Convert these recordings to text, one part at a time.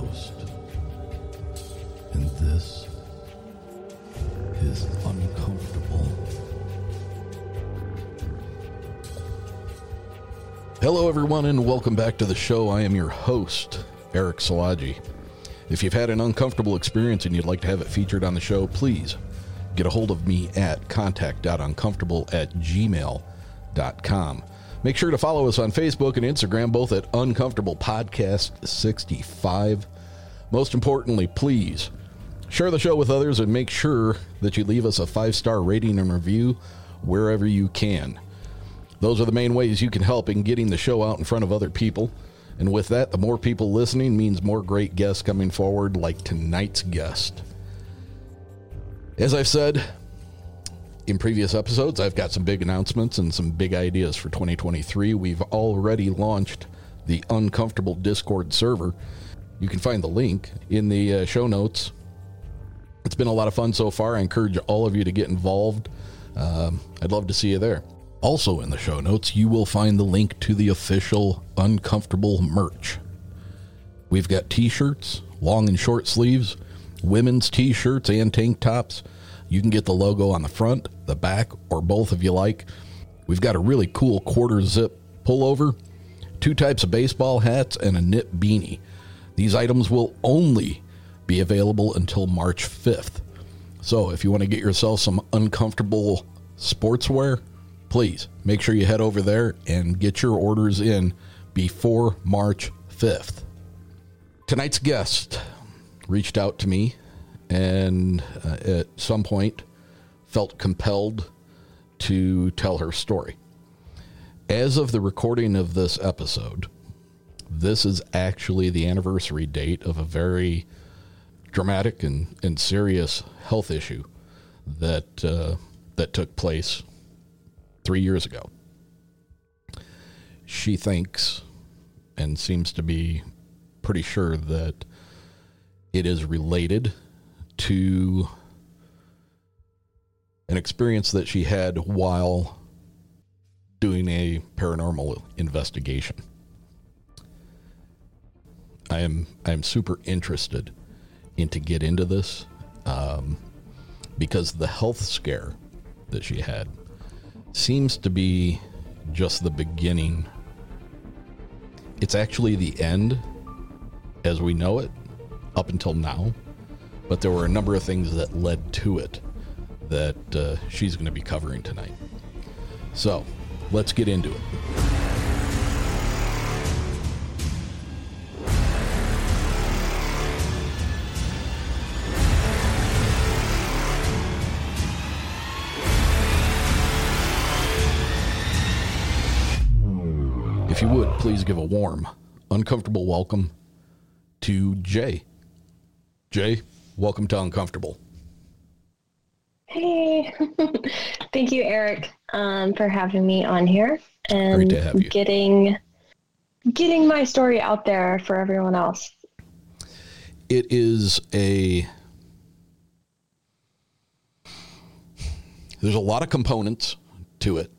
and this is Uncomfortable. Hello, everyone, and welcome back to the show. I am your host, Eric Salaji. If you've had an uncomfortable experience and you'd like to have it featured on the show, please get a hold of me at contact.uncomfortable at gmail.com. Make sure to follow us on Facebook and Instagram, both at Uncomfortable Podcast 65. Most importantly, please share the show with others and make sure that you leave us a five star rating and review wherever you can. Those are the main ways you can help in getting the show out in front of other people. And with that, the more people listening means more great guests coming forward, like tonight's guest. As I've said in previous episodes, I've got some big announcements and some big ideas for 2023. We've already launched the Uncomfortable Discord server. You can find the link in the uh, show notes. It's been a lot of fun so far. I encourage all of you to get involved. Um, I'd love to see you there. Also, in the show notes, you will find the link to the official Uncomfortable merch. We've got t shirts, long and short sleeves, women's t shirts, and tank tops. You can get the logo on the front, the back, or both if you like. We've got a really cool quarter zip pullover, two types of baseball hats, and a knit beanie. These items will only be available until March 5th. So if you want to get yourself some uncomfortable sportswear, please make sure you head over there and get your orders in before March 5th. Tonight's guest reached out to me and uh, at some point felt compelled to tell her story. As of the recording of this episode, this is actually the anniversary date of a very dramatic and, and serious health issue that uh, that took place three years ago. She thinks and seems to be pretty sure that it is related to an experience that she had while doing a paranormal investigation. I am I am super interested in to get into this um, because the health scare that she had seems to be just the beginning. It's actually the end as we know it up until now, but there were a number of things that led to it that uh, she's going to be covering tonight. So let's get into it. give a warm, uncomfortable welcome to Jay. Jay, welcome to Uncomfortable. Hey, thank you, Eric, um, for having me on here and getting getting my story out there for everyone else. It is a there's a lot of components to it.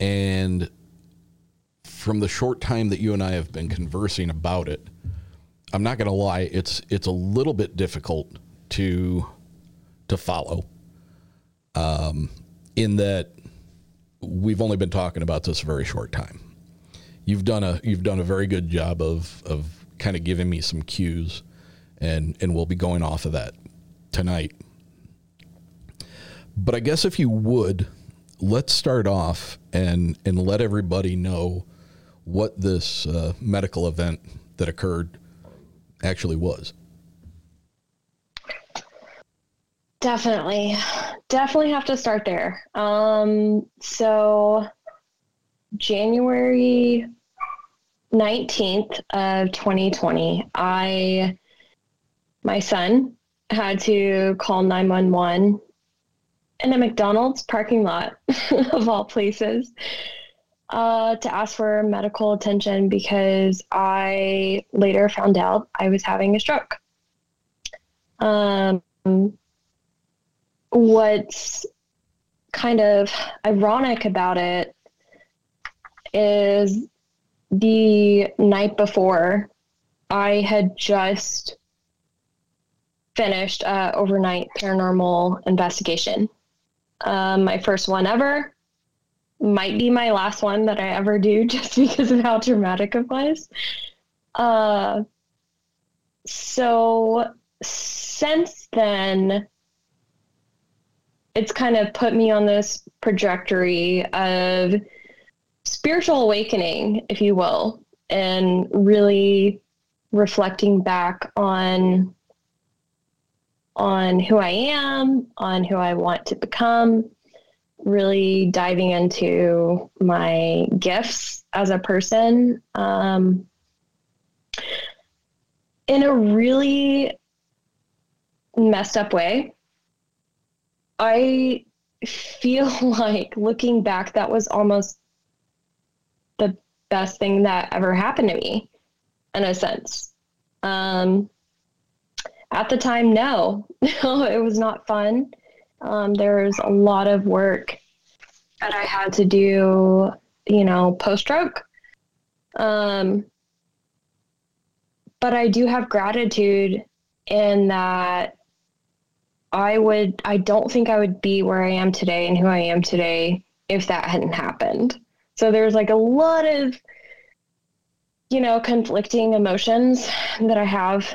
And from the short time that you and I have been conversing about it, I'm not going to lie, it's it's a little bit difficult to to follow. Um, in that we've only been talking about this a very short time. You've done a you've done a very good job of of kind of giving me some cues, and and we'll be going off of that tonight. But I guess if you would, let's start off and and let everybody know what this uh, medical event that occurred actually was. Definitely. Definitely have to start there. Um, so, January 19th of 2020, I, my son had to call 911 in a McDonald's parking lot, of all places, uh, to ask for medical attention because I later found out I was having a stroke. Um, what's kind of ironic about it is the night before I had just finished overnight paranormal investigation. Um, my first one ever might be my last one that I ever do just because of how dramatic it was. Uh, so since then, it's kind of put me on this trajectory of spiritual awakening, if you will, and really reflecting back on on who I am, on who I want to become, really diving into my gifts as a person um, in a really messed up way. I feel like looking back, that was almost the best thing that ever happened to me, in a sense. Um, at the time, no, it was not fun. Um, there was a lot of work that I had to do, you know, post stroke. Um, but I do have gratitude in that I would, I don't think I would be where I am today and who I am today if that hadn't happened. So there's like a lot of, you know, conflicting emotions that I have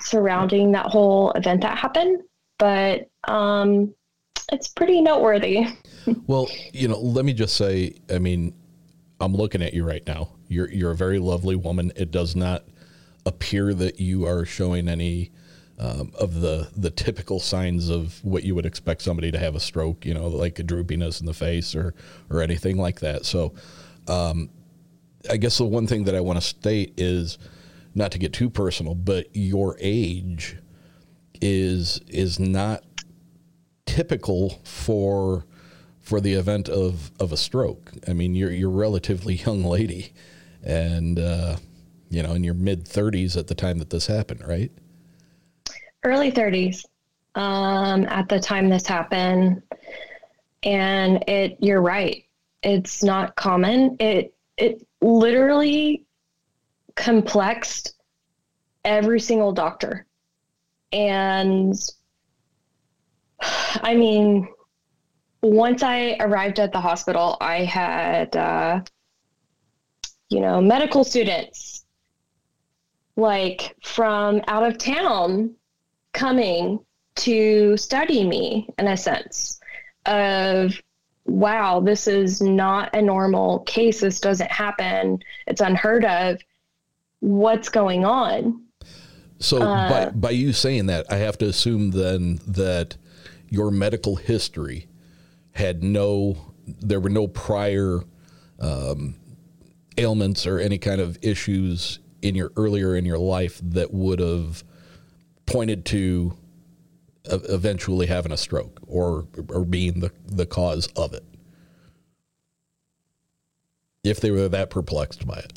surrounding that whole event that happened, but um, it's pretty noteworthy. well, you know, let me just say, I mean, I'm looking at you right now. You're you're a very lovely woman. It does not appear that you are showing any um, of the the typical signs of what you would expect somebody to have a stroke. You know, like a droopiness in the face or or anything like that. So, um, I guess the one thing that I want to state is not to get too personal, but your age is is not typical for for the event of, of a stroke. I mean, you're you're a relatively young lady, and uh, you know, in your mid thirties at the time that this happened, right? Early thirties, um, at the time this happened, and it. You're right. It's not common. It it literally complexed every single doctor. And I mean, once I arrived at the hospital, I had, uh, you know, medical students like from out of town coming to study me in a sense of wow this is not a normal case this doesn't happen it's unheard of what's going on. So uh, by by you saying that, I have to assume then that your medical history had no, there were no prior um, ailments or any kind of issues in your earlier in your life that would have pointed to eventually having a stroke or or being the the cause of it. If they were that perplexed by it.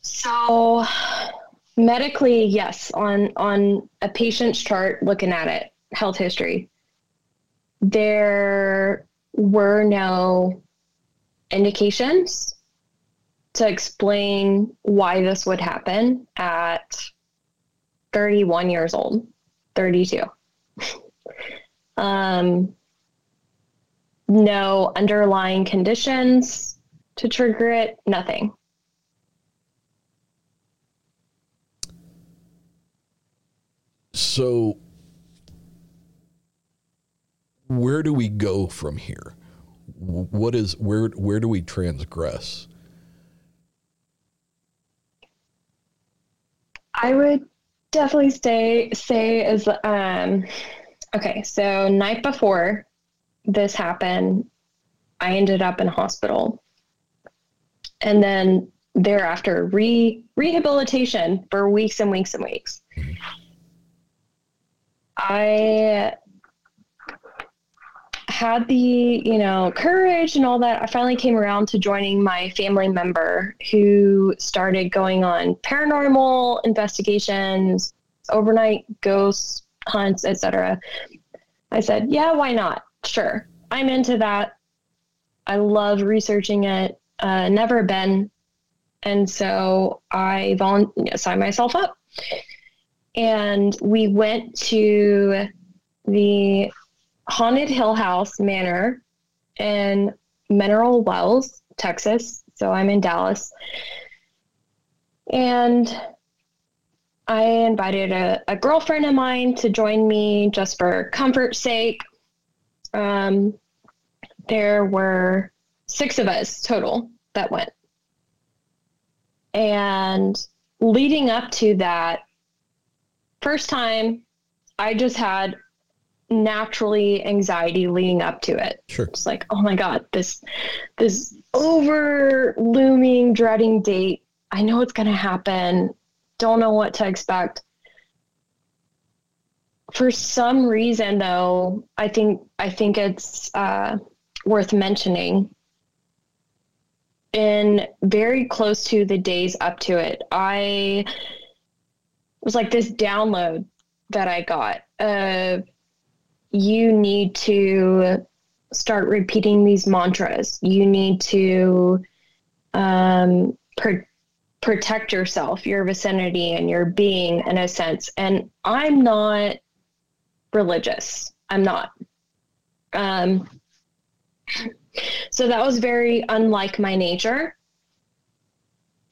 So medically, yes, on on a patient's chart, looking at it, health history, there were no indications to explain why this would happen at 31 years old, 32. um, no underlying conditions to trigger it, nothing. So, where do we go from here? What is where? Where do we transgress? I would definitely say say is um okay. So night before this happened, I ended up in hospital, and then thereafter re rehabilitation for weeks and weeks and weeks. I had the you know courage and all that. I finally came around to joining my family member who started going on paranormal investigations overnight ghost hunts etc i said yeah why not? Sure. I'm into that. I love researching it. Uh, never been. And so i volu- signed myself up and we went to the Haunted Hill House Manor in Mineral Wells, Texas. So I'm in Dallas. And I invited a, a girlfriend of mine to join me just for comfort's sake. Um, there were six of us total that went. And leading up to that, first time, I just had naturally anxiety leading up to it. Sure. It's like, oh my God, this this over looming dreading date. I know it's gonna happen. Don't know what to expect. For some reason though, I think I think it's uh, worth mentioning. In very close to the days up to it, I was like this download that I got. Uh, you need to start repeating these mantras. You need to um, pr- protect yourself, your vicinity, and your being in a sense. And I'm not religious. I'm not. Um, so that was very unlike my nature.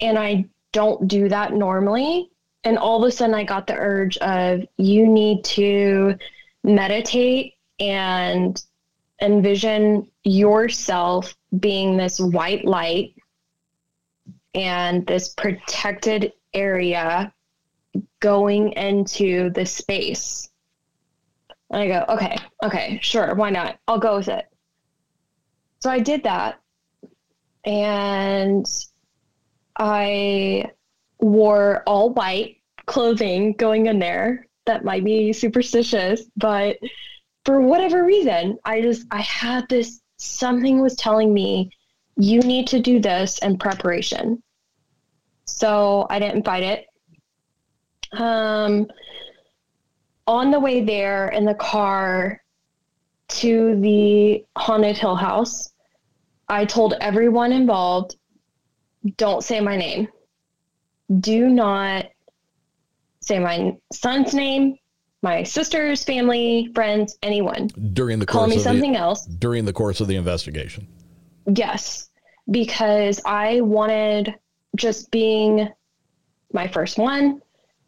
And I don't do that normally. And all of a sudden, I got the urge of you need to meditate and envision yourself being this white light and this protected area going into the space. And I go, okay, okay, sure, why not? I'll go with it. So I did that. And I wore all white clothing going in there that might be superstitious, but for whatever reason, I just I had this something was telling me you need to do this in preparation. So I didn't fight it. Um, on the way there in the car to the haunted hill house, I told everyone involved, don't say my name. Do not say my son's name, my sister's family, friends, anyone. During the Call course me of something the, else. During the course of the investigation. Yes, because I wanted just being my first one.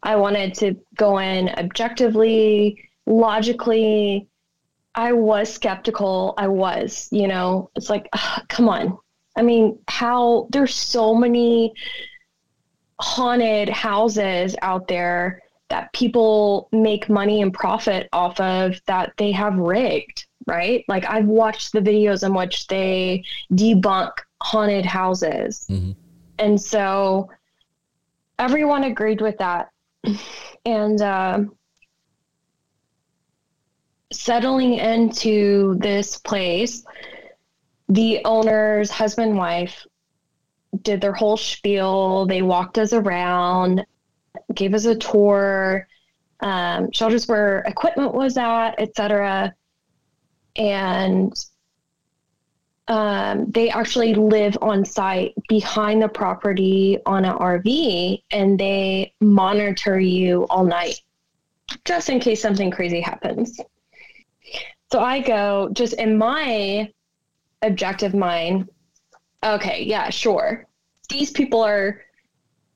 I wanted to go in objectively, logically. I was skeptical. I was, you know, it's like, ugh, come on. I mean, how there's so many haunted houses out there that people make money and profit off of that they have rigged, right? Like I've watched the videos in which they debunk haunted houses. Mm-hmm. And so everyone agreed with that. And uh, settling into this place, the owner's husband wife did their whole spiel. They walked us around. gave us a tour, um, showed us where equipment was at, etc. And um, they actually live on site behind the property on an RV and they monitor you all night just in case something crazy happens. So I go just in my objective mind, okay, yeah, sure. These people are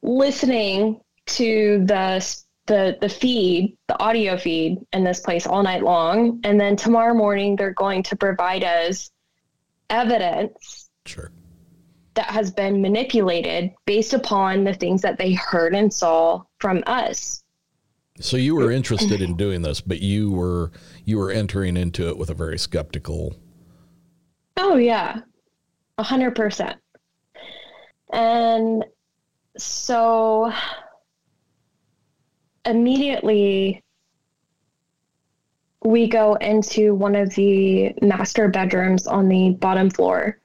listening to the the the feed, the audio feed in this place all night long, and then tomorrow morning they're going to provide us evidence Sure. that has been manipulated based upon the things that they heard and saw from us. So you were interested in doing this, but you were you were entering into it with a very skeptical. Oh yeah, a hundred percent. And so immediately we go into one of the master bedrooms on the bottom floor.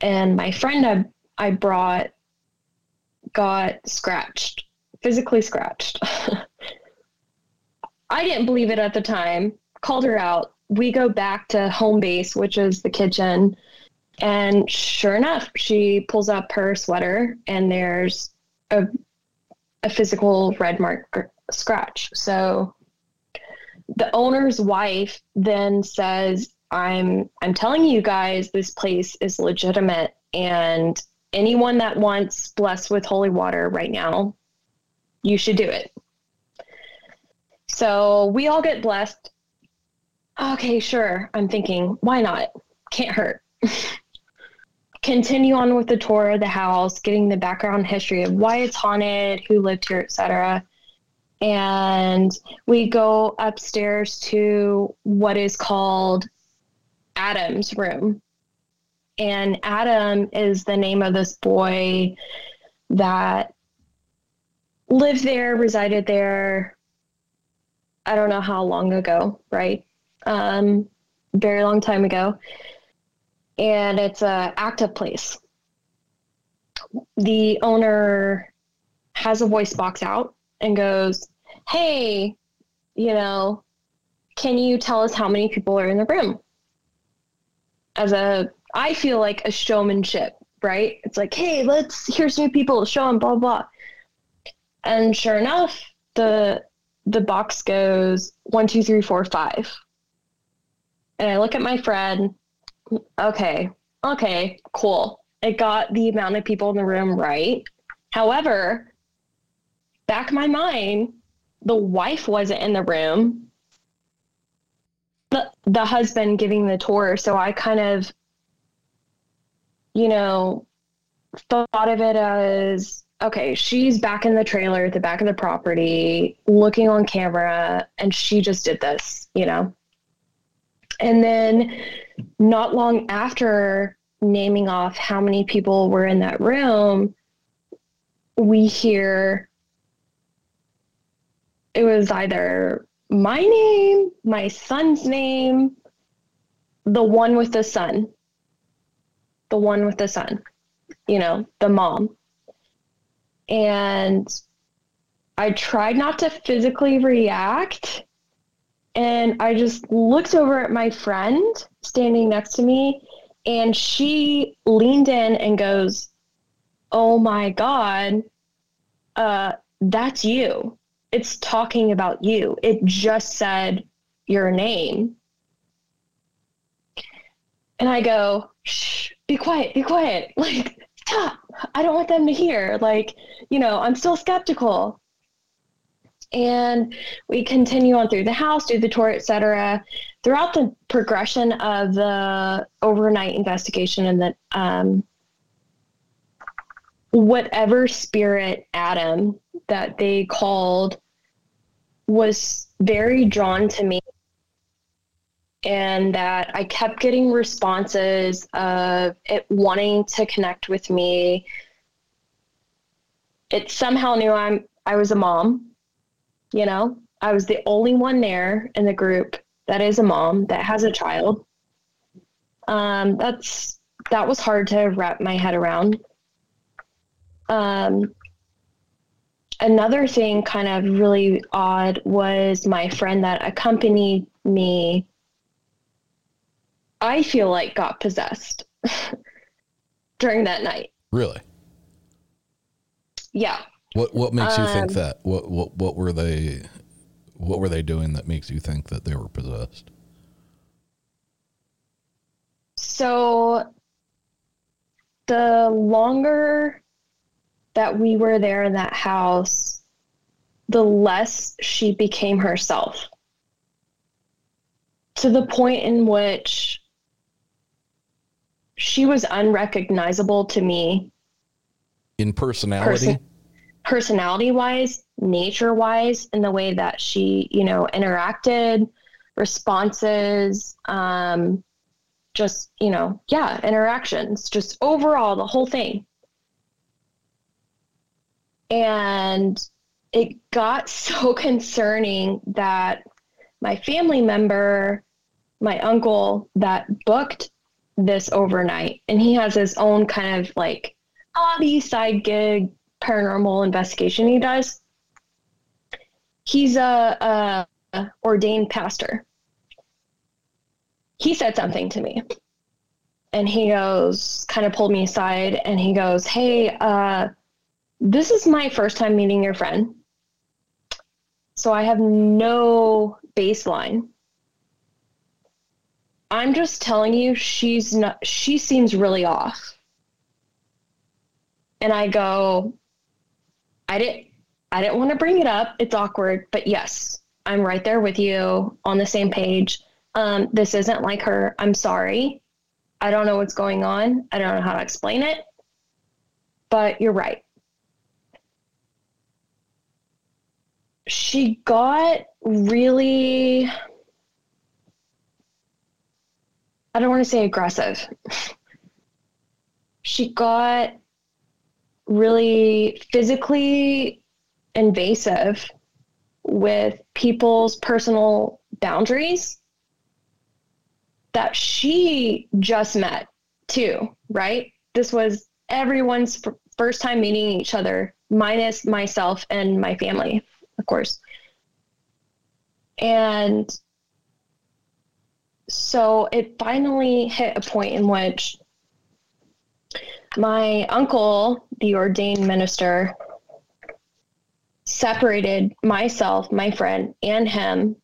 And my friend I, I brought got scratched, physically scratched. I didn't believe it at the time, called her out. We go back to home base, which is the kitchen. And sure enough, she pulls up her sweater and there's a, a physical red mark scratch. So the owner's wife then says, I'm I'm telling you guys this place is legitimate and anyone that wants blessed with holy water right now, you should do it. So we all get blessed. Okay, sure. I'm thinking, why not? Can't hurt. Continue on with the tour of the house, getting the background history of why it's haunted, who lived here, etc. And we go upstairs to what is called Adam's room. And Adam is the name of this boy that lived there, resided there. I don't know how long ago, right? Um, very long time ago. And it's a active place. The owner has a voice box out and goes, Hey, you know, can you tell us how many people are in the room? As a, I feel like a showmanship, right? It's like, hey, let's, here's new people, show them, blah, blah. And sure enough, the, the box goes one, two, three, four, five. And I look at my friend, okay, okay, cool. It got the amount of people in the room right. However, back my mind, the wife wasn't in the room. The the husband giving the tour, so I kind of you know thought of it as okay, she's back in the trailer at the back of the property, looking on camera, and she just did this, you know. And then not long after naming off how many people were in that room, we hear it was either my name, my son's name, the one with the son, the one with the son, you know, the mom. And I tried not to physically react. And I just looked over at my friend standing next to me, and she leaned in and goes, Oh my God, uh, that's you it's talking about you. It just said your name. And I go, shh, be quiet, be quiet. Like, stop. I don't want them to hear. Like, you know, I'm still skeptical. And we continue on through the house, do the tour, etc. Throughout the progression of the overnight investigation and that um, whatever spirit Adam that they called was very drawn to me and that I kept getting responses of it wanting to connect with me. It somehow knew I'm I was a mom, you know. I was the only one there in the group that is a mom that has a child. Um, that's that was hard to wrap my head around. Um, another thing kind of really odd was my friend that accompanied me i feel like got possessed during that night Really? yeah What what makes you think Um, that? What what what were they what were they doing that makes you think that they were possessed? So the longer that we were there in that house, the less she became herself. To the point in which she was unrecognizable to me, In personality? Person- personality wise, nature wise, in the way that she, you know, interacted, responses, um, just, you know, yeah, interactions, just overall the whole thing. And it got so concerning that my family member, my uncle, that booked this overnight, and he has his own kind of like hobby side gig paranormal investigation he does. He's a, a ordained pastor. He said something to me, and he goes, kind of pulled me aside, and he goes, "Hey, uh, this is my first time meeting your friend, so I have no baseline." I'm just telling you, she's not. She seems really off. And I go, I didn't I didn't want to bring it up. It's awkward, but yes, I'm right there with you on the same page. Um, this isn't like her. I'm sorry. I don't know what's going on. I don't know how to explain it. But you're right. She got really I don't want to say aggressive. she got really physically invasive with people's personal boundaries that she just met too, right? This was everyone's f- first time meeting each other, minus myself and my family, of course. And so it finally hit a point in which my uncle, the ordained minister, separated myself, my friend, and him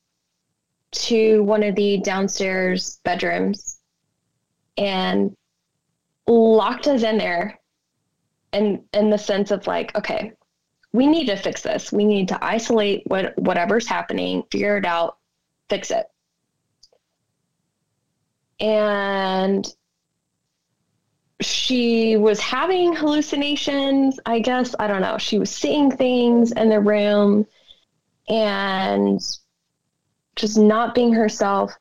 to one of the downstairs bedrooms and locked us in there in in the sense of like, okay, we need to fix this. We need to isolate what whatever's happening, figure it out, fix it. And she was having hallucinations, I guess. I don't know. She was seeing things in the room and just not being herself.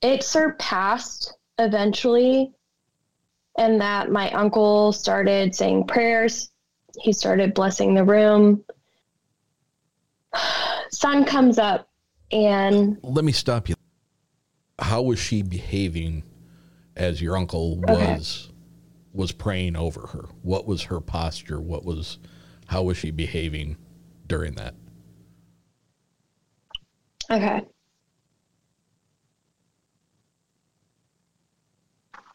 It surpassed eventually, and that my uncle started saying prayers. He started blessing the room. Sun comes up, and Let me stop you. How was she behaving as your uncle Okay. was was praying over her? What was her posture? What was how was she behaving during that? Okay.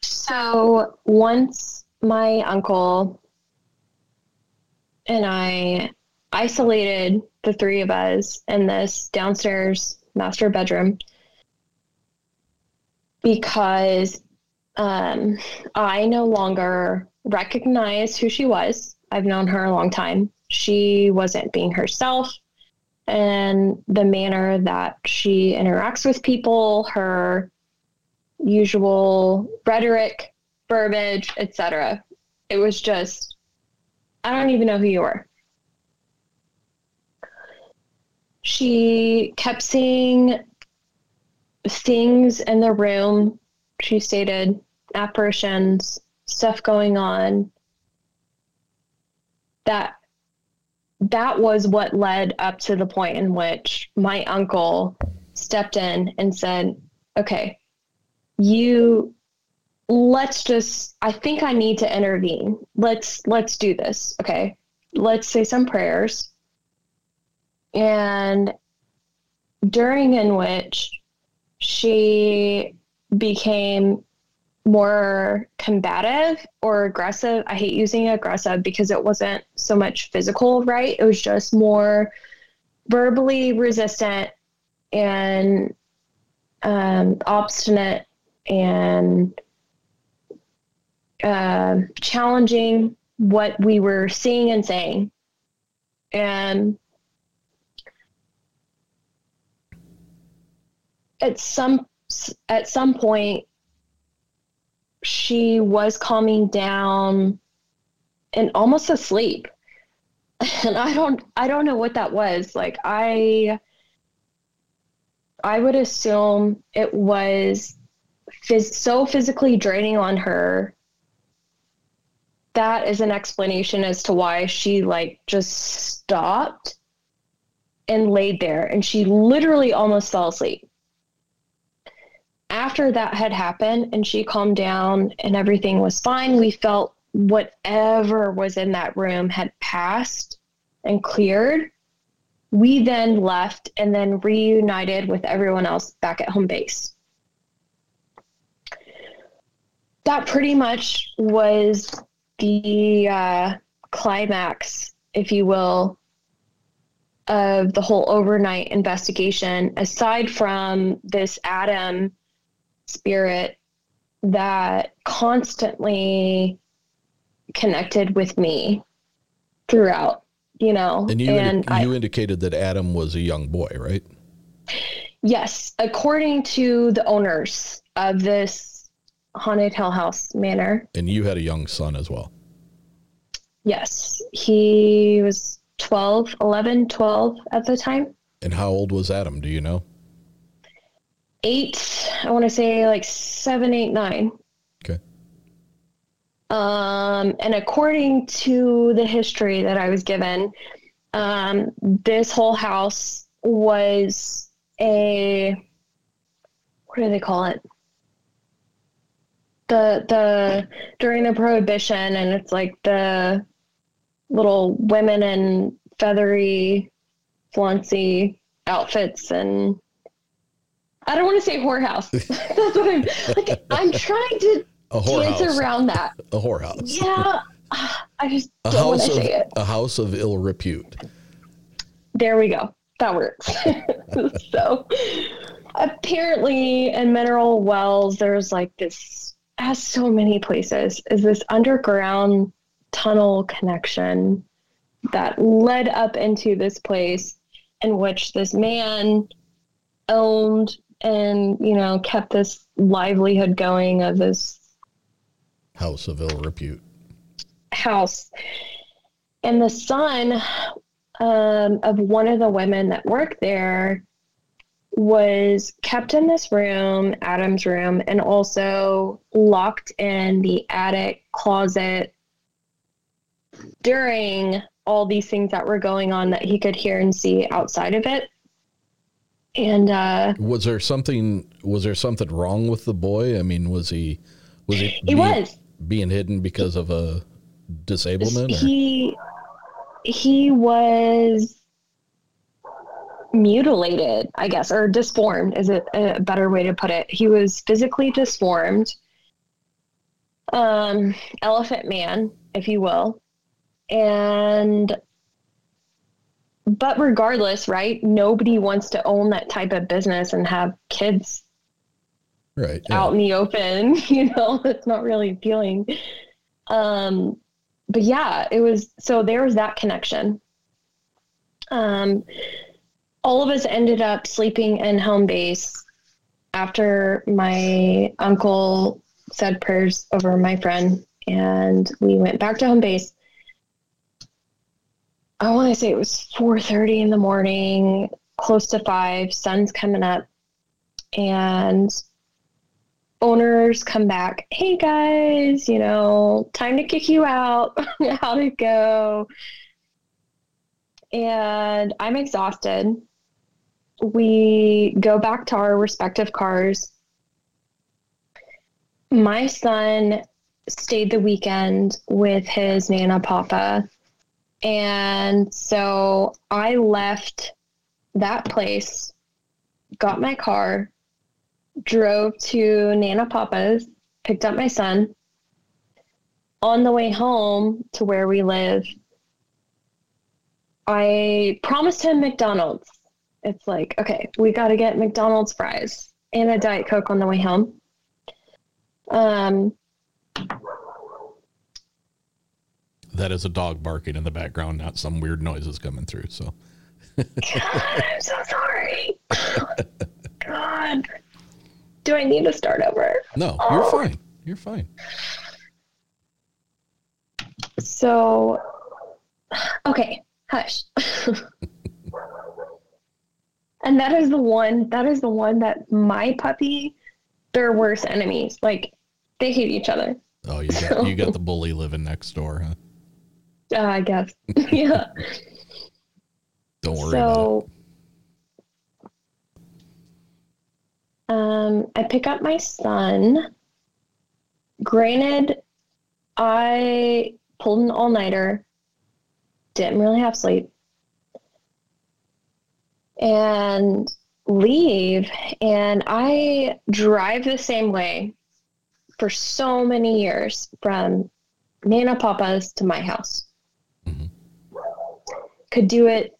So once my uncle and I isolated the three of us in this downstairs master bedroom because um, I no longer recognize who she was. I've known her a long time. She wasn't being herself and the manner that she interacts with people, her usual rhetoric, verbiage, etc. It was just, I don't even know who you are. She kept seeing things in the room. She stated apparitions, stuff going on. That that was what led up to the point in which my uncle stepped in and said, "Okay, you let's just I think I need to intervene. Let's let's do this, okay? let's say some prayers. And during in which she became more combative or aggressive. I hate using aggressive because it wasn't so much physical, right? It was just more verbally resistant and um, obstinate and uh, challenging what we were seeing and saying. And at some at some point she was calming down and almost asleep. And i don't i don't know what that was. Like i i would assume it was phys- so physically draining on her. That is an explanation as to why she like just stopped and laid there. And she literally almost fell asleep after that had happened and she calmed down and everything was fine, we felt whatever was in that room had passed and cleared. We then left and then reunited with everyone else back at home base. That pretty much was the uh, climax, if you will, of the whole overnight investigation, aside from this Adam spirit that constantly connected with me throughout, you know. And you, and indi- you indicated that Adam was a young boy, right? Yes, according to the owners of this haunted hell house manor. And you had a young son as well. Yes, he was 12, 11, 12 at the time. And how old was Adam? Do you know? Eight, I want to say like seven, eight, nine. Okay. Um, and according to the history that I was given, um, this whole house was a what do they call it? The the during the prohibition, and it's like the little women in feathery, flouncy outfits and I don't want to say whorehouse. That's what I'm like. I'm trying to A dance around that. A whorehouse. Yeah, I just A don't want house to of say it. a house of ill repute. There we go. That works. so apparently, in Mineral Wells, there's like this, as so many places, is this underground tunnel connection that led up into this place in which this man owned and you know kept this livelihood going of this House of ill repute. house and the son um, of one of the women that worked there was kept in this room adam's room and also locked in the attic closet during all these things that were going on that he could hear and see outside of it and uh, Was there something was there something wrong with the boy? I mean, was he was he He being, was. being hidden because of a disablement? Or? he he was mutilated i guess or disformed is it a better way to put it he was physically disformed um elephant man if you will and but regardless right nobody wants to own that type of business and have kids right. yeah. out in the open you know it's not really appealing um but yeah it was so there was that connection um all of us ended up sleeping in home base after my uncle said prayers over my friend and we went back to home base i want to say it was 4.30 in the morning close to 5 sun's coming up and owners come back hey guys you know time to kick you out. How'd it go? And i'm exhausted. We go back to our respective cars. My son stayed the weekend with his nana papa And so I left that place, got my car, drove to Nana Papa's, picked up my son. On the way home to where we live, I promised him McDonald's. It's like, okay, we got to get McDonald's fries and a Diet Coke on the way home. Um, That is a dog barking in the background, not some weird noises coming through. So, God, I'm so sorry. God. Do I need to start over? no, you're oh. fine. You're fine. So, okay, hush. and that is the one, that is the one that my puppy, they're worse enemies. Like, they hate each other. Oh, you got you got the bully living next door, huh? Uh, I guess. yeah. Don't worry about So, um, I pick up my son. Granted, I pulled an all nighter, didn't really have sleep, and leave. And I drive the same way for so many years from Nana Papa's to my house. Could do it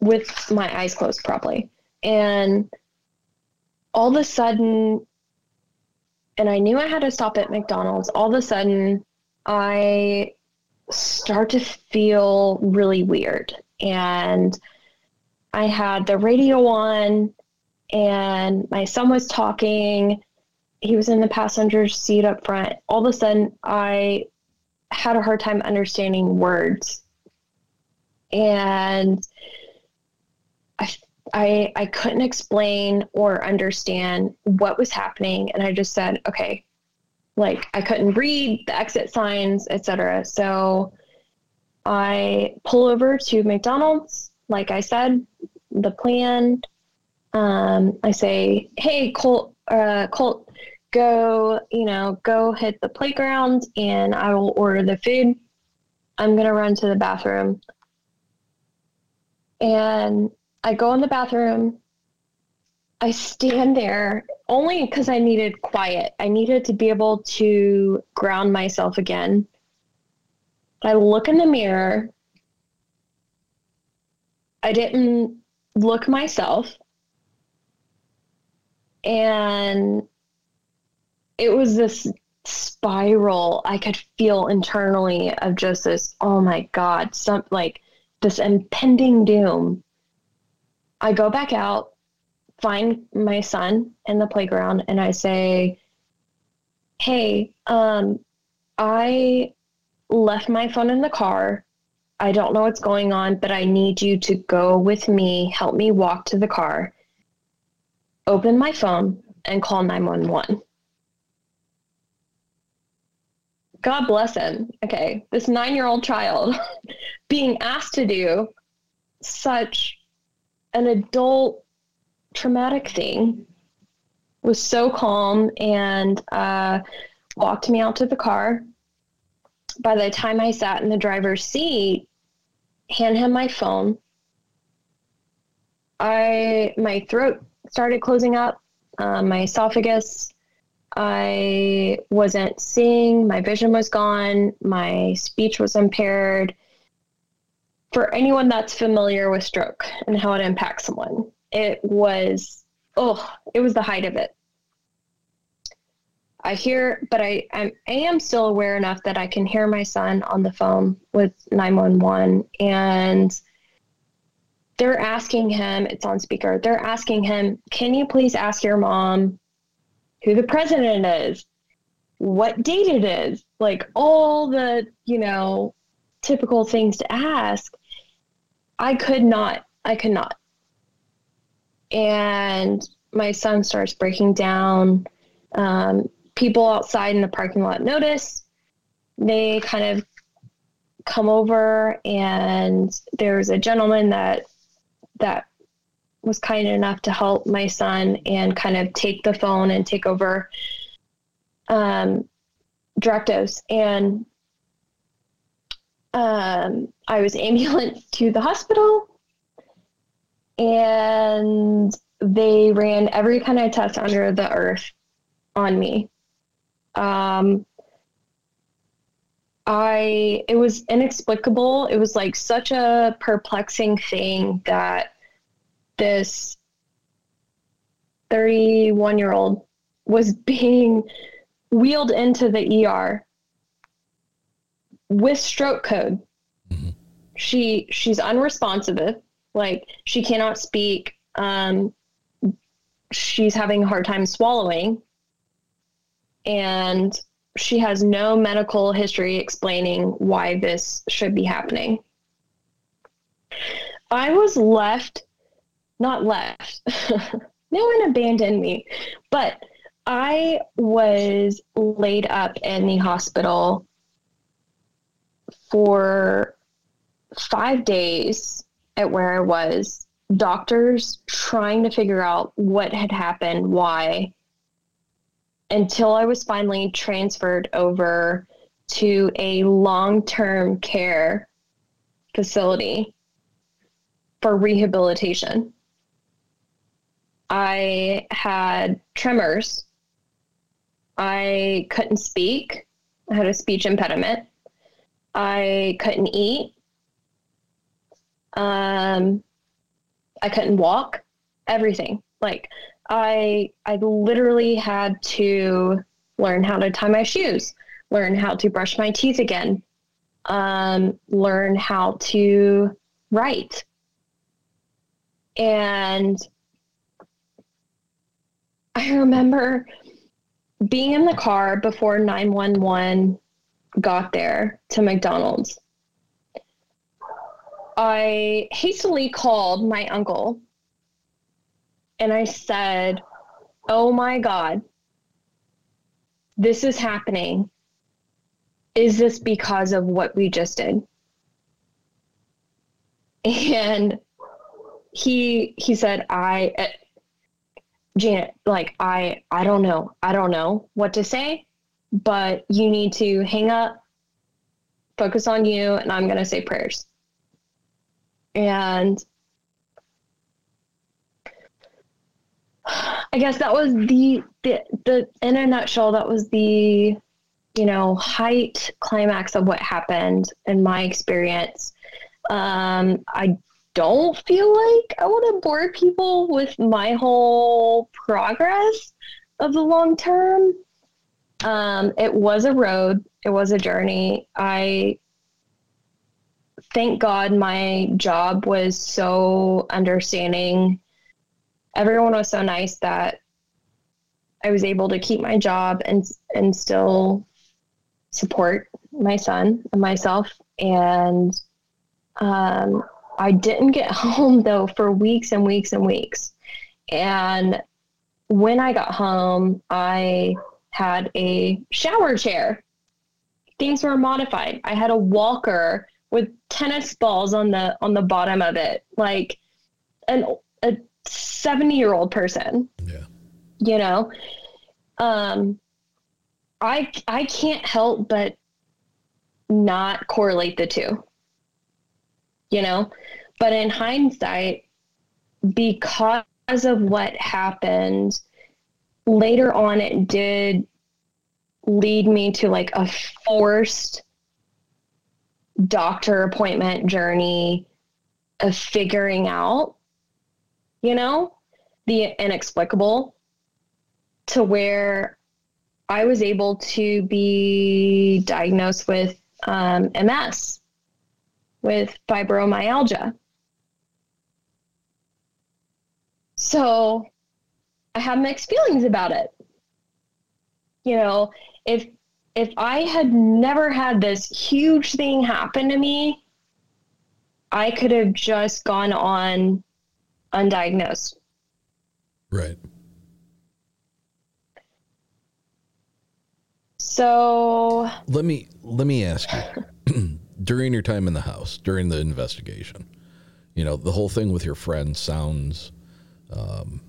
with my eyes closed probably. And all of a sudden, and I knew I had to stop at McDonald's, all of a sudden, I start to feel really weird. And I had the radio on, and my son was talking. He was in the passenger seat up front. All of a sudden, I had a hard time understanding words. And I, I, I couldn't explain or understand what was happening. And I just said, okay, like I couldn't read the exit signs, etc. So I pull over to McDonald's. Like I said, the plan. Um, I say, hey, Colt, uh, Colt, go, you know, go hit the playground and I will order the food. I'm going to run to the bathroom. And I go in the bathroom. I stand there only because I needed quiet. I needed to be able to ground myself again. I look in the mirror. I didn't look myself. And it was this spiral I could feel internally of just this, oh my God, some like this impending doom. I go back out, find my son in the playground, and I say, Hey, um, I left my phone in the car. I don't know what's going on, but I need you to go with me, help me walk to the car, open my phone, and call 911. God bless him. Okay, this nine year old child being asked to do such an adult traumatic thing was so calm and uh, walked me out to the car. By the time I sat in the driver's seat, hand him my phone. I my throat started closing up, uh, my esophagus. I wasn't seeing. My vision was gone. My speech was impaired. For anyone that's familiar with stroke and how it impacts someone, it was oh, it was the height of it. I hear, but I, I'm, am still aware enough that I can hear my son on the phone with 911 and they're asking him, it's on speaker, they're asking him, can you please ask your mom who the president is, what date it is, like all the, you know, typical things to ask. I could not, I could not. And my son starts breaking down. Um, people outside in the parking lot notice. They kind of come over, and there's a gentleman that that was kind enough to help my son and kind of take the phone and take over um, directives. And um, I was ambulanced to the hospital and they ran every kind of test under the earth on me. Um, I it was inexplicable. It was like such a perplexing thing that this 31 year old was being wheeled into the ER with stroke code. Mm-hmm. She she's unresponsive, like she cannot speak. Um, she's having a hard time swallowing, and she has no medical history explaining why this should be happening. I was left, not left. no one abandoned me, but I was laid up in the hospital for five days at where I was, doctors trying to figure out what had happened, why, until I was finally transferred over to a long term care facility for rehabilitation. I had tremors. I couldn't speak. I had a speech impediment. I couldn't eat. Um, I couldn't walk. Everything. Like I, I literally had to learn how to tie my shoes, learn how to brush my teeth again, um, learn how to write. And I remember being in the car before 911 got there to McDonald's, I hastily called my uncle and I said, Oh my God, this is happening. Is this because of what we just did? And he he said, I Janet, like I I don't know. I don't know what to say but you need to hang up, focus on you, and I'm to say prayers. And I guess that was the, the, the, in a nutshell, that was the, you know, height climax of what happened in my experience. Um, I don't feel like I want to bore people with my whole progress of the long term. Um, it was a road, it was a journey. I thank God my job was so understanding. Everyone was so nice that I was able to keep my job and and still support my son and myself. And um, I didn't get home though for weeks and weeks and weeks. And when I got home, I had a shower chair. Things were modified. I had a walker with tennis balls on the on the bottom of it, like an a 70 year old person. Yeah. You know, um, I I can't help but not correlate the two. You know, but in hindsight, because of what happened later on it did lead me to like a forced doctor appointment journey of figuring out you know the inexplicable to where i was able to be diagnosed with um, ms with fibromyalgia so I have mixed feelings about it. You know, if if I had never had this huge thing happen to me, I could have just gone on undiagnosed. Right. So let me let me ask you during your time in the house during the investigation, you know the whole thing with your friend sounds um,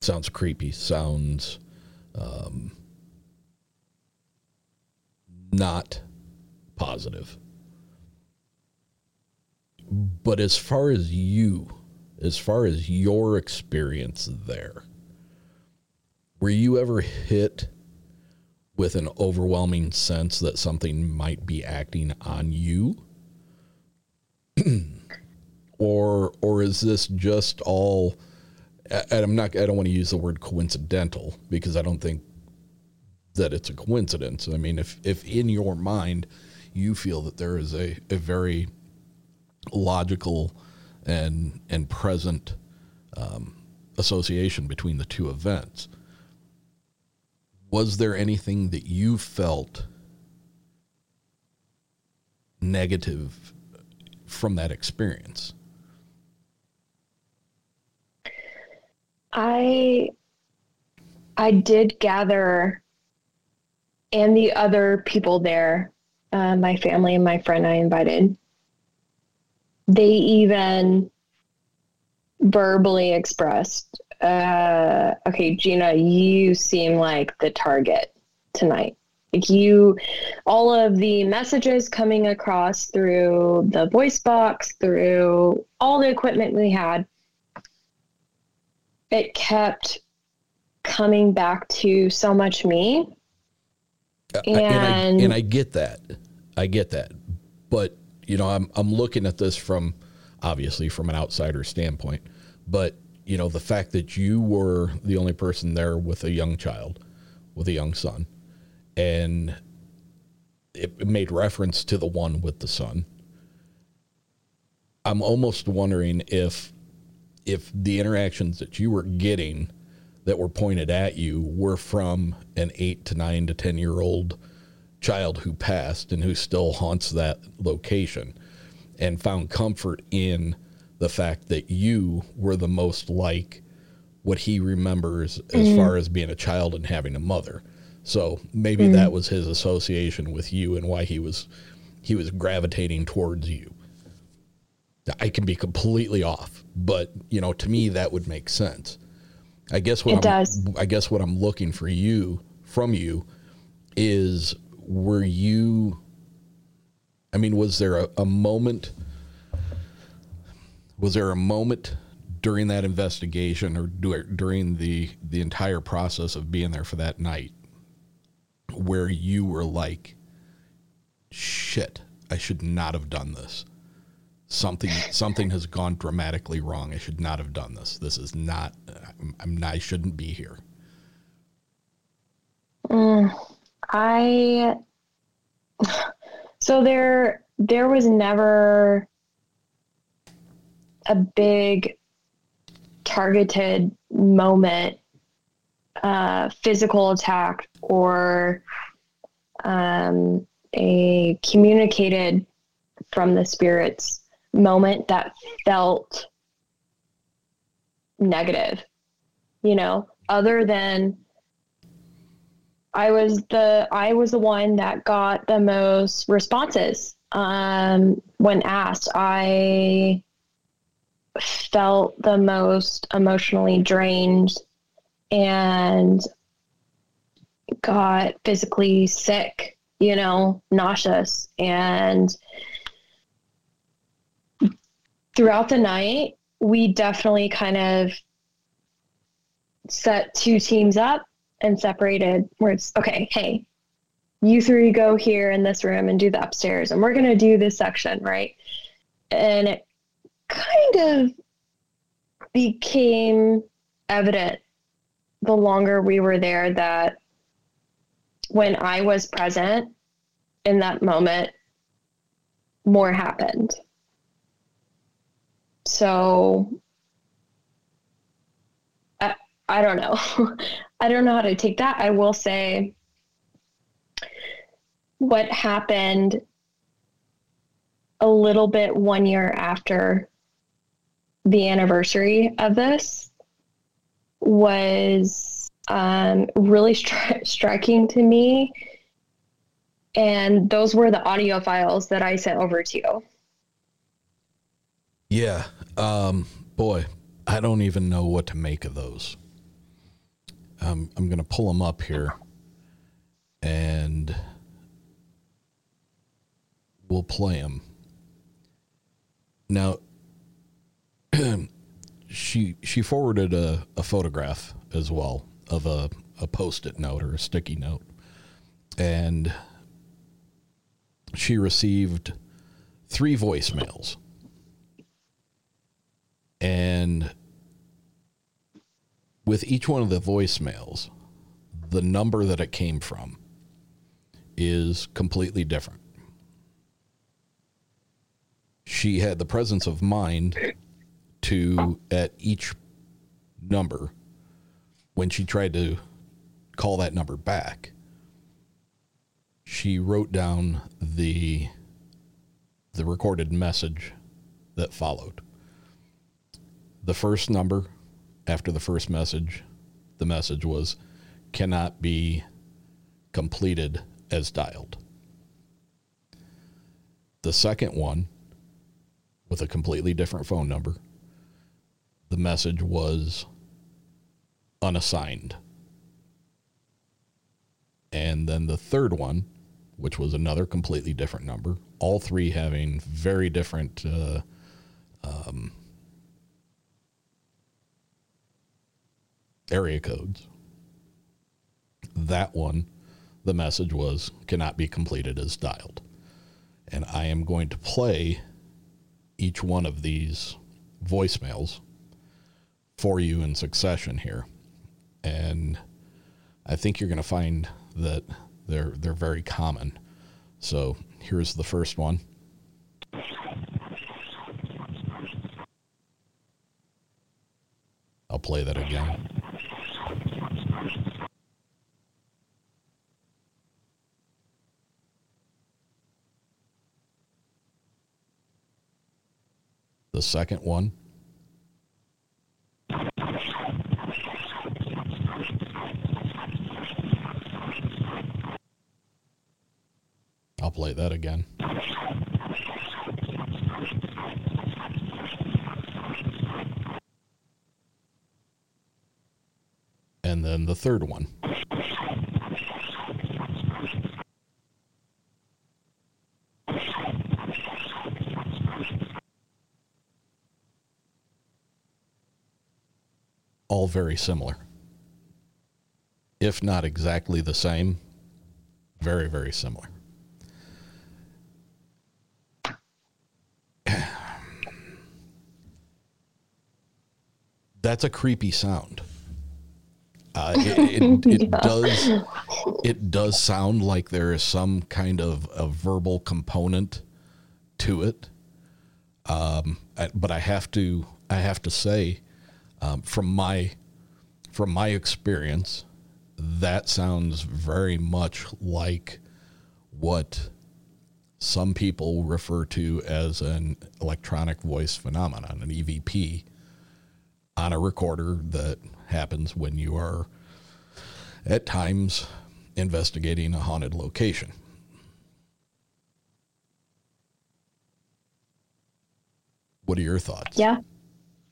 sounds creepy, sounds um, not positive. but as far as you, as far as your experience there, were you ever hit with an overwhelming sense that something might be acting on you? or or is this just all and I'm not I don't want to use the word coincidental because I don't think that it's a coincidence. I mean if if in your mind you feel that there is a, a very logical and and present um, association between the two events. Was there anything that you felt negative from that experience? I I did gather and the other people there, uh, my family and my friend I invited, they even verbally expressed, uh, okay, Gina, you seem like the target tonight. Like you, all of the messages coming across through the voice box, through all the equipment we had, it kept coming back to so much me. And, and, I, and I get that. I get that. But, you know, I'm, I'm looking at this from obviously from an outsider standpoint. But, you know, the fact that you were the only person there with a young child, with a young son, and it made reference to the one with the son. I'm almost wondering if if the interactions that you were getting that were pointed at you were from an 8 to 9 to 10 year old child who passed and who still haunts that location and found comfort in the fact that you were the most like what he remembers as mm. far as being a child and having a mother. So maybe mm. that was his association with you and why he was he was gravitating towards you. I can be completely off, but you know, to me that would make sense. I guess what it I'm, does. I guess what I'm looking for you from you is were you I mean, was there a, a moment was there a moment during that investigation or during the the entire process of being there for that night where you were like, shit, I should not have done this. Something something has gone dramatically wrong. I should not have done this. This is not. I'm, I'm not. I shouldn't be here. Mm, I. So there, there was never a big targeted moment uh, physical attack or um, a communicated from the spirits moment that felt negative, you know, other than I was the I was the one that got the most responses um, when asked. I felt the most emotionally drained and got physically sick, you know, nauseous. And throughout the night, we definitely kind of set two teams up and separated where it's okay, hey, you three go here in this room and do the upstairs, and we're going to do this section, right? And it kind of became evident the longer we were there that when I was present in that moment, more happened. So I, I don't know. I don't know how to take that. I will say what happened a little bit one year after the anniversary of this was um, really stri- striking to me. And those were the audio files that I sent over to you. Yeah. Um, boy, I don't even know what to make of those. Um, I'm going to pull them up here and we'll play them. Now, she she forwarded a, a photograph as well of a, a post-it note or a sticky note. And she received three voicemails. And with each one of the voicemails the number that it came from is completely different. She had the presence of mind to at each number when she tried to call that number back. She wrote down the the recorded message that followed. The first number after the first message the message was cannot be completed as dialed. The second one with a completely different phone number the message was unassigned. And then the third one, which was another completely different number, all three having very different uh, um, area codes. That one, the message was cannot be completed as dialed. And I am going to play each one of these voicemails for you in succession here. And I think you're going to find that they're they're very common. So, here's the first one. I'll play that again. The second one. That again. And then the third one. All very similar. If not exactly the same, very, very similar. That's a creepy sound. Uh, it it, it Yeah. does it does sound like there is some kind of a verbal component to it. Um, I, but I have to I have to say, um, from my from my experience, that sounds very much like what some people refer to as an electronic voice phenomenon, an EVP, on a recorder that happens when you are at times investigating a haunted location. What are your thoughts? Yeah.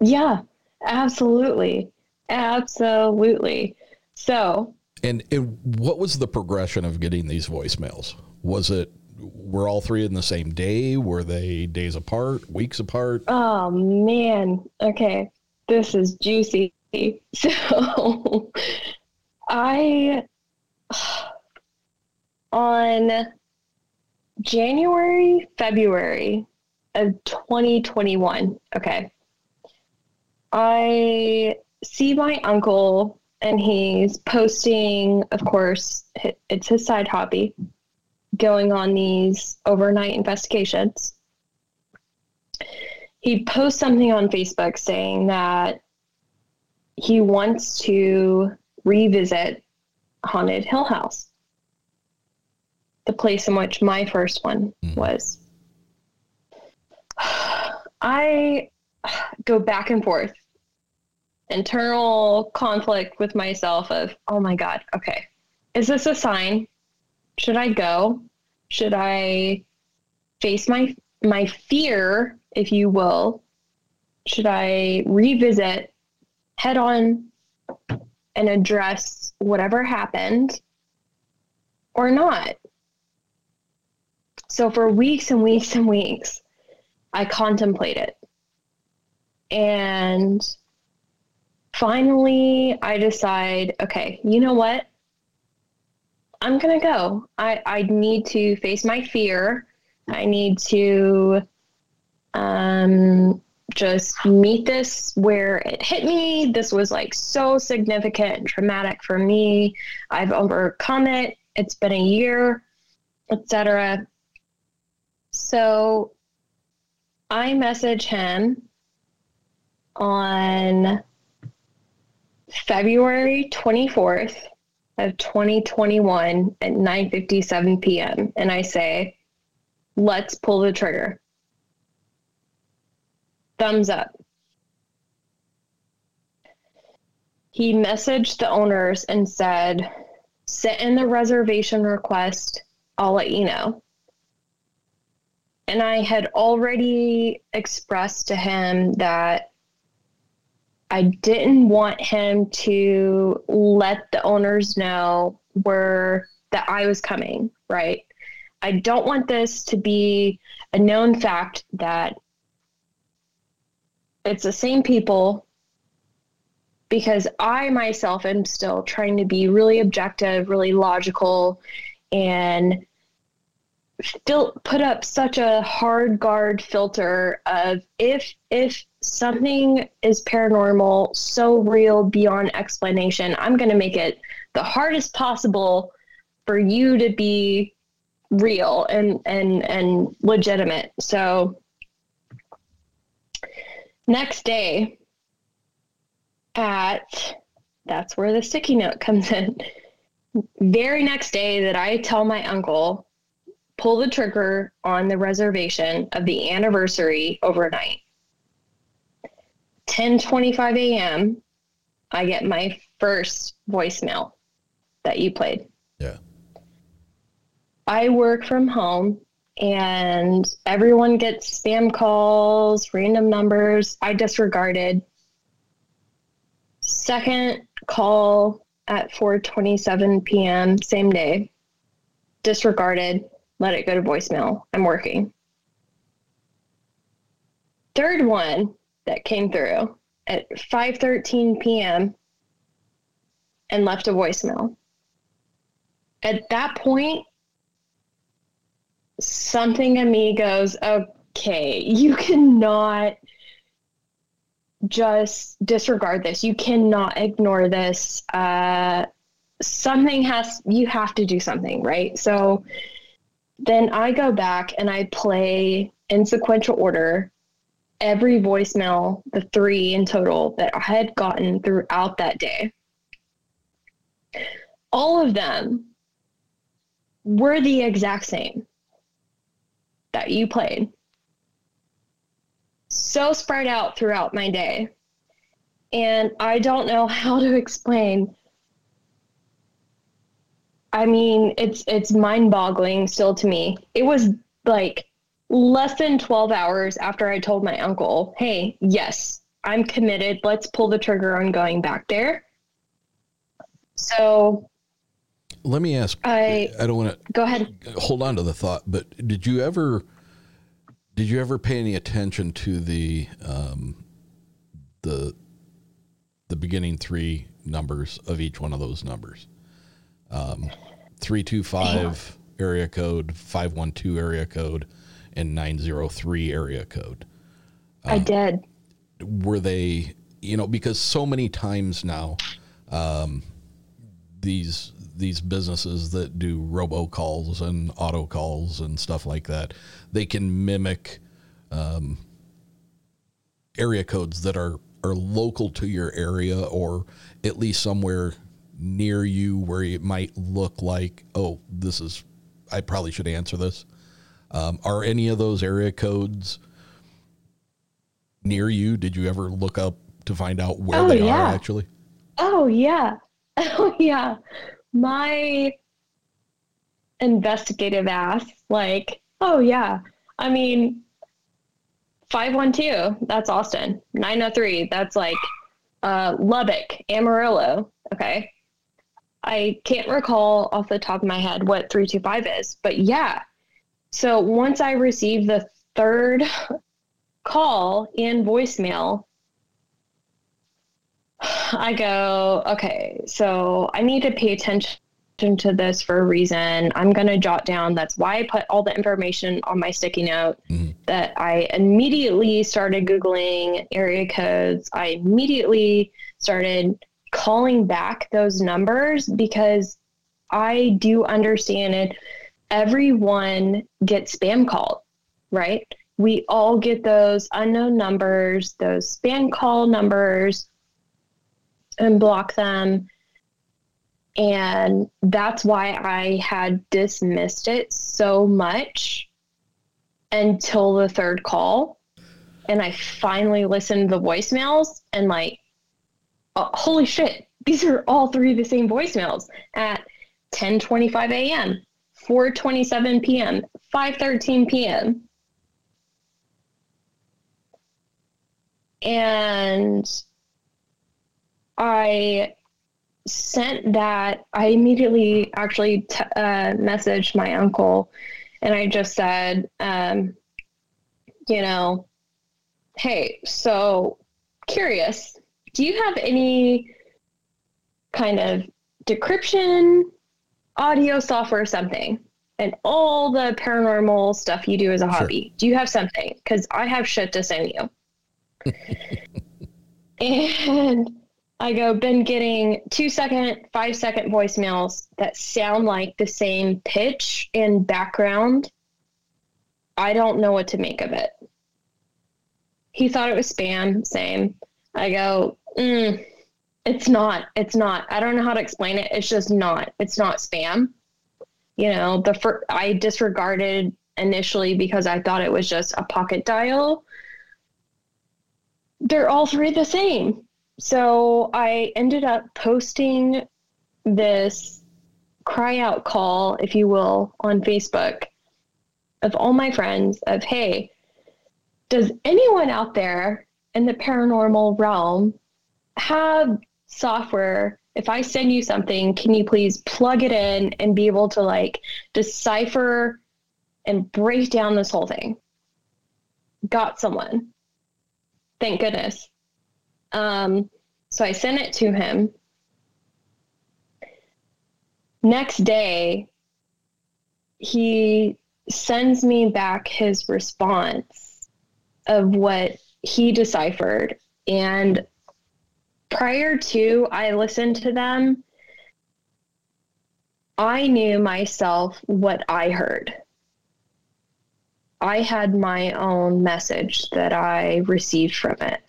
Yeah. Absolutely. Absolutely. So, And it, what was the progression of getting these voicemails? Was it were all three in the same day? Were they days apart, weeks apart? oh man. Okay. This is juicy. So, I, on January, February of 2021, okay, I see my uncle and he's posting, of course, it's his side hobby, going on these overnight investigations. He posts something on Facebook saying that he wants to revisit Haunted Hill House, the place in which my first one hmm. was. I go back and forth internal conflict with myself of oh my god okay is this a sign? Should i go? Should i face my my fear if you will should i revisit head on and address whatever happened or not so for weeks and weeks and weeks i contemplate it and finally I decide, okay, you know what? I'm gonna go. I, I need to face my fear. I need to um, just meet this where it hit me. This was like so significant and traumatic for me. I've overcome it. It's been a year, etc. So I message him on February 24th of 2021 at 9:57 p.m. and I say, "Let's pull the trigger." Thumbs up. He messaged the owners and said, "Send in the reservation request. I'll let you know." And I had already expressed to him that I didn't want him to let the owners know where that I was coming, right? I don't want this to be a known fact that it's the same people because I myself am still trying to be really objective, really logical, and still put up such a hard guard filter of if if something is paranormal so real beyond explanation i'm going to make it the hardest possible for you to be real and and and legitimate. So next day at that's where the sticky note comes in very next day that i tell my uncle pull the trigger on the reservation of the anniversary overnight. 10:25 a.m. I get my first voicemail that you played. Yeah. I work from home and everyone gets spam calls, random numbers. I disregarded. Second call at 4:27 p.m. same day. Disregarded let it go to voicemail. I'm working. Third one that came through at 5:13 p.m. and left a voicemail. At that point, something in me goes, okay, you cannot just disregard this. You cannot ignore this. Uh, something has, you have to do something, right? So then I go back and I play in sequential order every voicemail, the three in total that I had gotten throughout that day. All of them were the exact same that you played. So spread out throughout my day. And I don't know how to explain I mean, it's it's mind-boggling still to me. It was like less than 12 hours after I told my uncle, "Hey, yes, I'm committed. Let's pull the trigger on going back there." So, let me ask. I I don't want to go ahead. Hold on to the thought, but did you ever did you ever pay any attention to the um, the the beginning three numbers of each one of those numbers? um, 325 area code, 512 area code, and 903 area code. I um, did. Were they, you know, because so many times now, um, these these businesses that do robocalls and auto calls and stuff like that, they can mimic um, area codes that are are local to your area or at least somewhere near you where it might look like, oh, this is, I probably should answer this? Um, are any of those area codes near you? Did you ever look up to find out where oh, they yeah. are actually? Oh, yeah. Oh, yeah. My investigative ass, like, oh, yeah. I mean, 512, that's Austin. 903, that's like uh, Lubbock, Amarillo. Okay. I can't recall off the top of my head what 325 is, but yeah. So once I received the third call in voicemail, I go, okay, so I need to pay attention to this for a reason. I'm going to jot down. That's why I put all the information on my sticky note. Mm-hmm. That I immediately started Googling area codes. I immediately started calling back those numbers because I do understand it. Everyone gets spam called, right? We all get those unknown numbers, those spam call numbers, and block them. And that's why I had dismissed it so much until the third call. And I finally listened to the voicemails and, like, oh, holy shit, these are all three of the same voicemails at 10:25 a.m., 4:27 p.m., 5:13 p.m. And I sent that. I immediately actually t- uh, messaged my uncle, and I just said, um, you know, hey, so curious, do you have any kind of decryption, audio software, or something? And all the paranormal stuff you do as a hobby. Do you have something? Because I have shit to send you. and I go, been getting two second, five second voicemails that sound like the same pitch and background. I don't know what to make of it. He thought it was spam, same. I go, mm, it's not. It's not. I don't know how to explain it. It's just not. It's not spam. You know, the fir- I disregarded initially because I thought it was just a pocket dial. They're all three the same. So I ended up posting this cry out call, if you will, on Facebook of all my friends of, hey, does anyone out there in the paranormal realm have software? If i send you something can you please plug it in and be able to like decipher and break down this whole thing? Got someone. Thank goodness um, so i sent it to him next day he sends me back his response of what he deciphered. And prior to I listened to them, I knew myself what I heard. I had my own message that I received from it.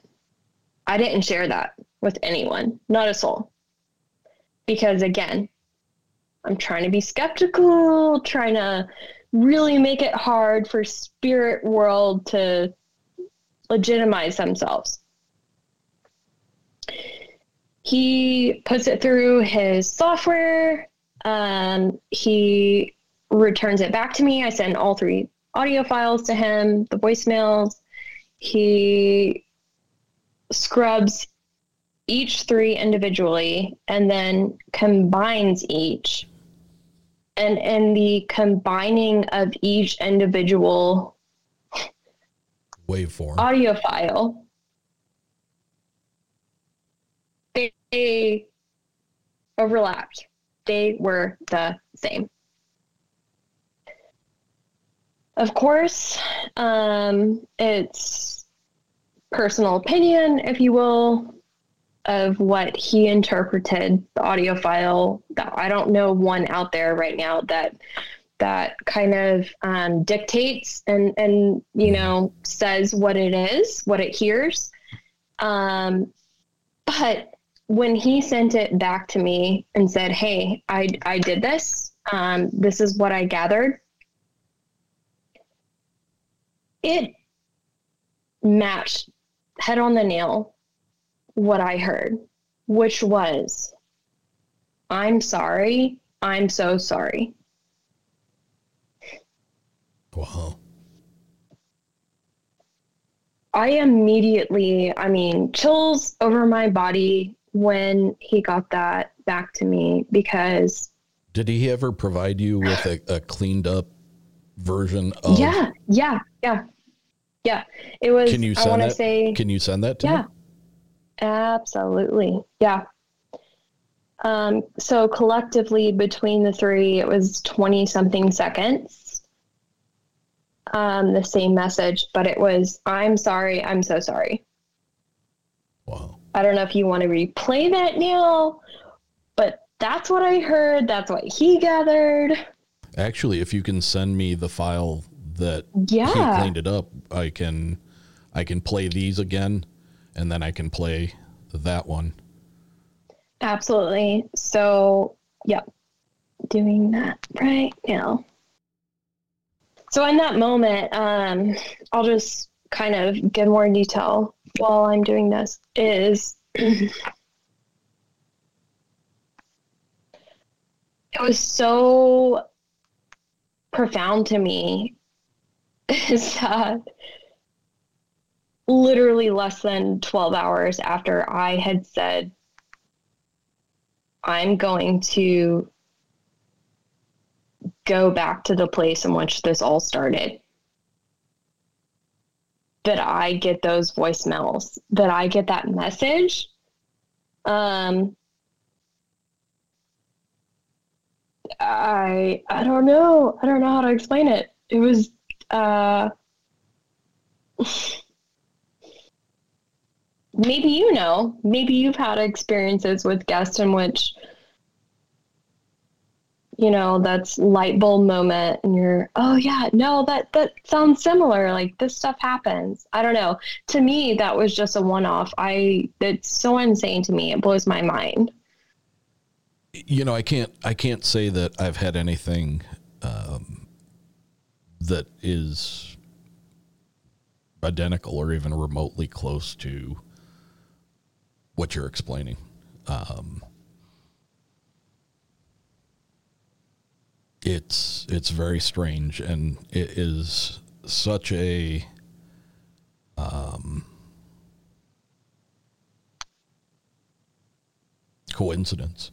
I didn't share that with anyone, not a soul. Because again, I'm trying to be skeptical, trying to really make it hard for spirit world to legitimize themselves. He puts it through his software. Um, he returns it back to me. I send all three audio files to him, the voicemails. He scrubs each three individually and then combines each. And in the combining of each individual Waveform. audio file, they, they overlapped. They were the same. Of course, um, it's personal opinion, if you will, of what he interpreted the audio file. That I don't know one out there right now that that kind of um, dictates and and you know says what it is, what it hears. Um, but when he sent it back to me and said, "Hey, I I did this. Um, this is what I gathered," it matched head on the nail what I heard, which was, "I'm sorry. I'm so sorry." Wow. I immediately, I mean, chills over my body when he got that back to me because Did he ever provide you with a, a cleaned up version of? yeah, yeah, yeah, yeah. It was. Can you I send want to that? say Can you send that to yeah, me? Absolutely. Yeah. Um, so collectively between the three, it was 20 something seconds. Um, the same message, but it was, I'm sorry, I'm so sorry. Wow. I don't know if you want to replay that now, but that's what I heard. That's what he gathered. Actually, if you can send me the file that Yeah. he cleaned it up, I can I can play these again and then I can play that one. Absolutely. So, yep, doing that right now. So, in that moment, um, I'll just kind of give more detail while I'm doing this. Is it was so profound to me is that literally less than 12 hours after I had said, I'm going to go back to the place in which this all started. That I get those voicemails, that I get that message. Um, I I don't know. I don't know how to explain it. It was uh maybe you know, maybe you've had experiences with guests in which you know that's light bulb moment and you're oh yeah no that that sounds similar like this stuff happens. I don't know. To me that was just a one-off. I it's so insane to me. It blows my mind. You know, I can't I can't say that I've had anything um, that is identical or even remotely close to what you're explaining. Um, it's it's very strange, and it is such a um, coincidence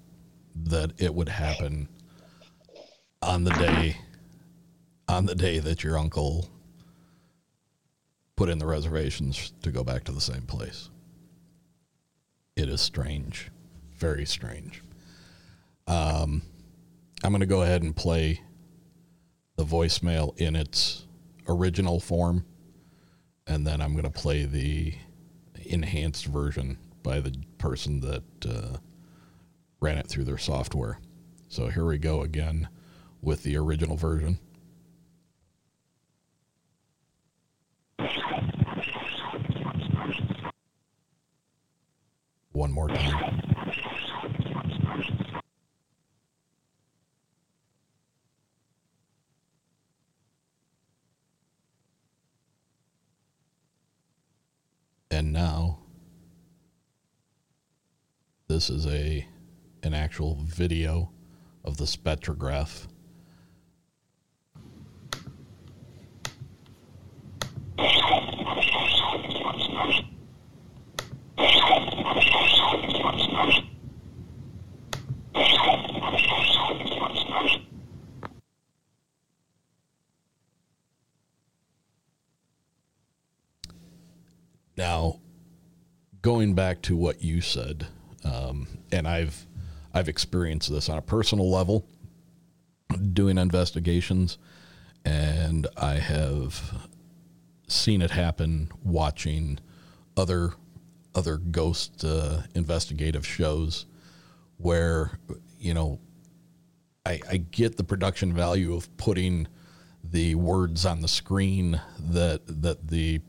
that it would happen on the day on the day that your uncle put in the reservations to go back to the same place. It is strange, very strange. Um, I'm going to go ahead and play the voicemail in its original form, and then I'm going to play the enhanced version by the person that uh, ran it through their software. So here we go again with the original version. One more time. And now this is a an actual video of the spectrograph. Now, going back to what you said, um, and I've I've experienced this on a personal level, doing investigations, and I have seen it happen watching other other ghost uh, investigative shows where you know I, I get the production value of putting the words on the screen that that the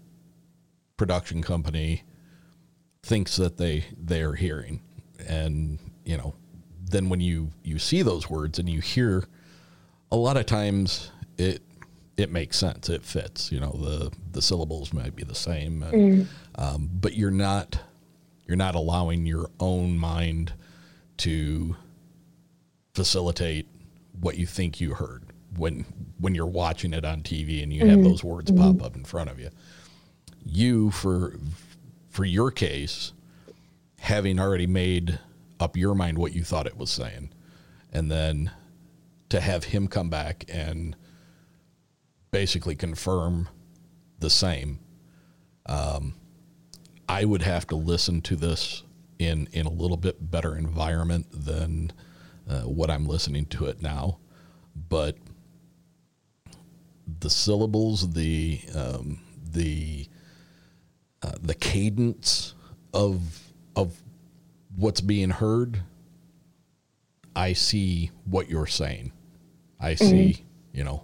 production company thinks that they they are hearing. And you know then when you you see those words and you hear a lot of times it it makes sense. It fits you know the the syllables might be the same and, um, but you're not you're not allowing your own mind to facilitate what you think you heard when when you're watching it on TV and you have those words pop up in front of you. You for for your case having already made up your mind what you thought it was saying and then to have him come back and basically confirm the same um, I would have to listen to this in in a little bit better environment than uh, what I'm listening to it now. But the syllables, the um, the uh, the cadence of of what's being heard, I see what you're saying. I see, you know,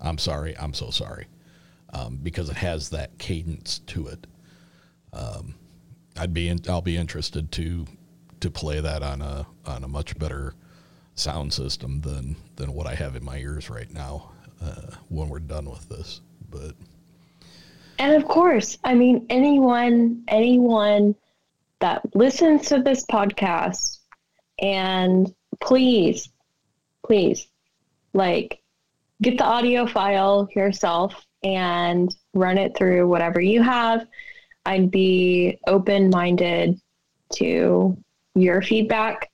I'm sorry, I'm so sorry, um, because it has that cadence to it. Um, I'd be in, I'll be interested to to play that on a on a much better sound system than than what I have in my ears right now uh, when we're done with this. But And of course, I mean, anyone, anyone that listens to this podcast and please, please, like, get the audio file yourself and run it through whatever you have. I'd be open minded to your feedback.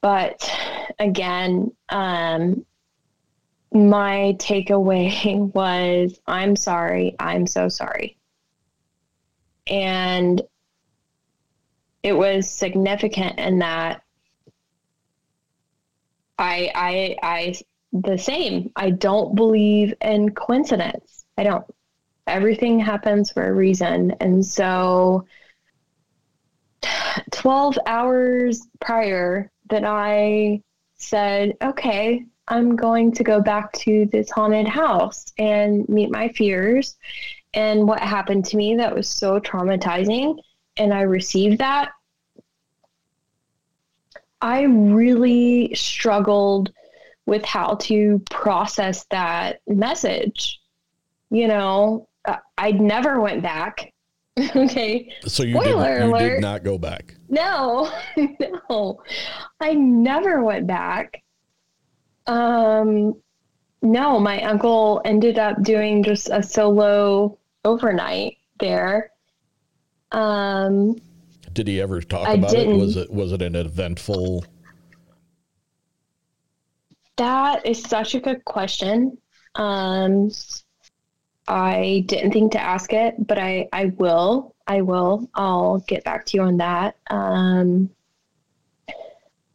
But again, um, my takeaway was I'm sorry, I'm so sorry. And it was significant in that I I I the same. I don't believe in coincidence. I don't. Everything happens for a reason. And so 12 hours prior that I said, okay, I'm going to go back to this haunted house and meet my fears and what happened to me that was so traumatizing. And I received that. I really struggled with how to process that message. You know, uh, I never went back. okay. so you did, you did not go back. No, no, I never went back. Um, no, my uncle ended up doing just a solo overnight there. Um, Did he ever talk I about didn't. it? Was it was it an eventful? that is such a good question. Um, I didn't think to ask it, but I, I will. I will. I'll get back to you on that. Um,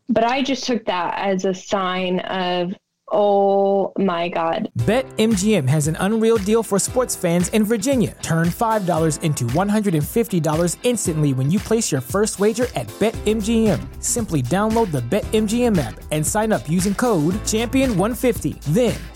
but I just took that as a sign of, oh my God, BetMGM has an unreal deal for sports fans in Virginia. Turn $5 into $150 instantly when you place your first wager at BetMGM. Simply download the BetMGM app and sign up using code Champion150. Then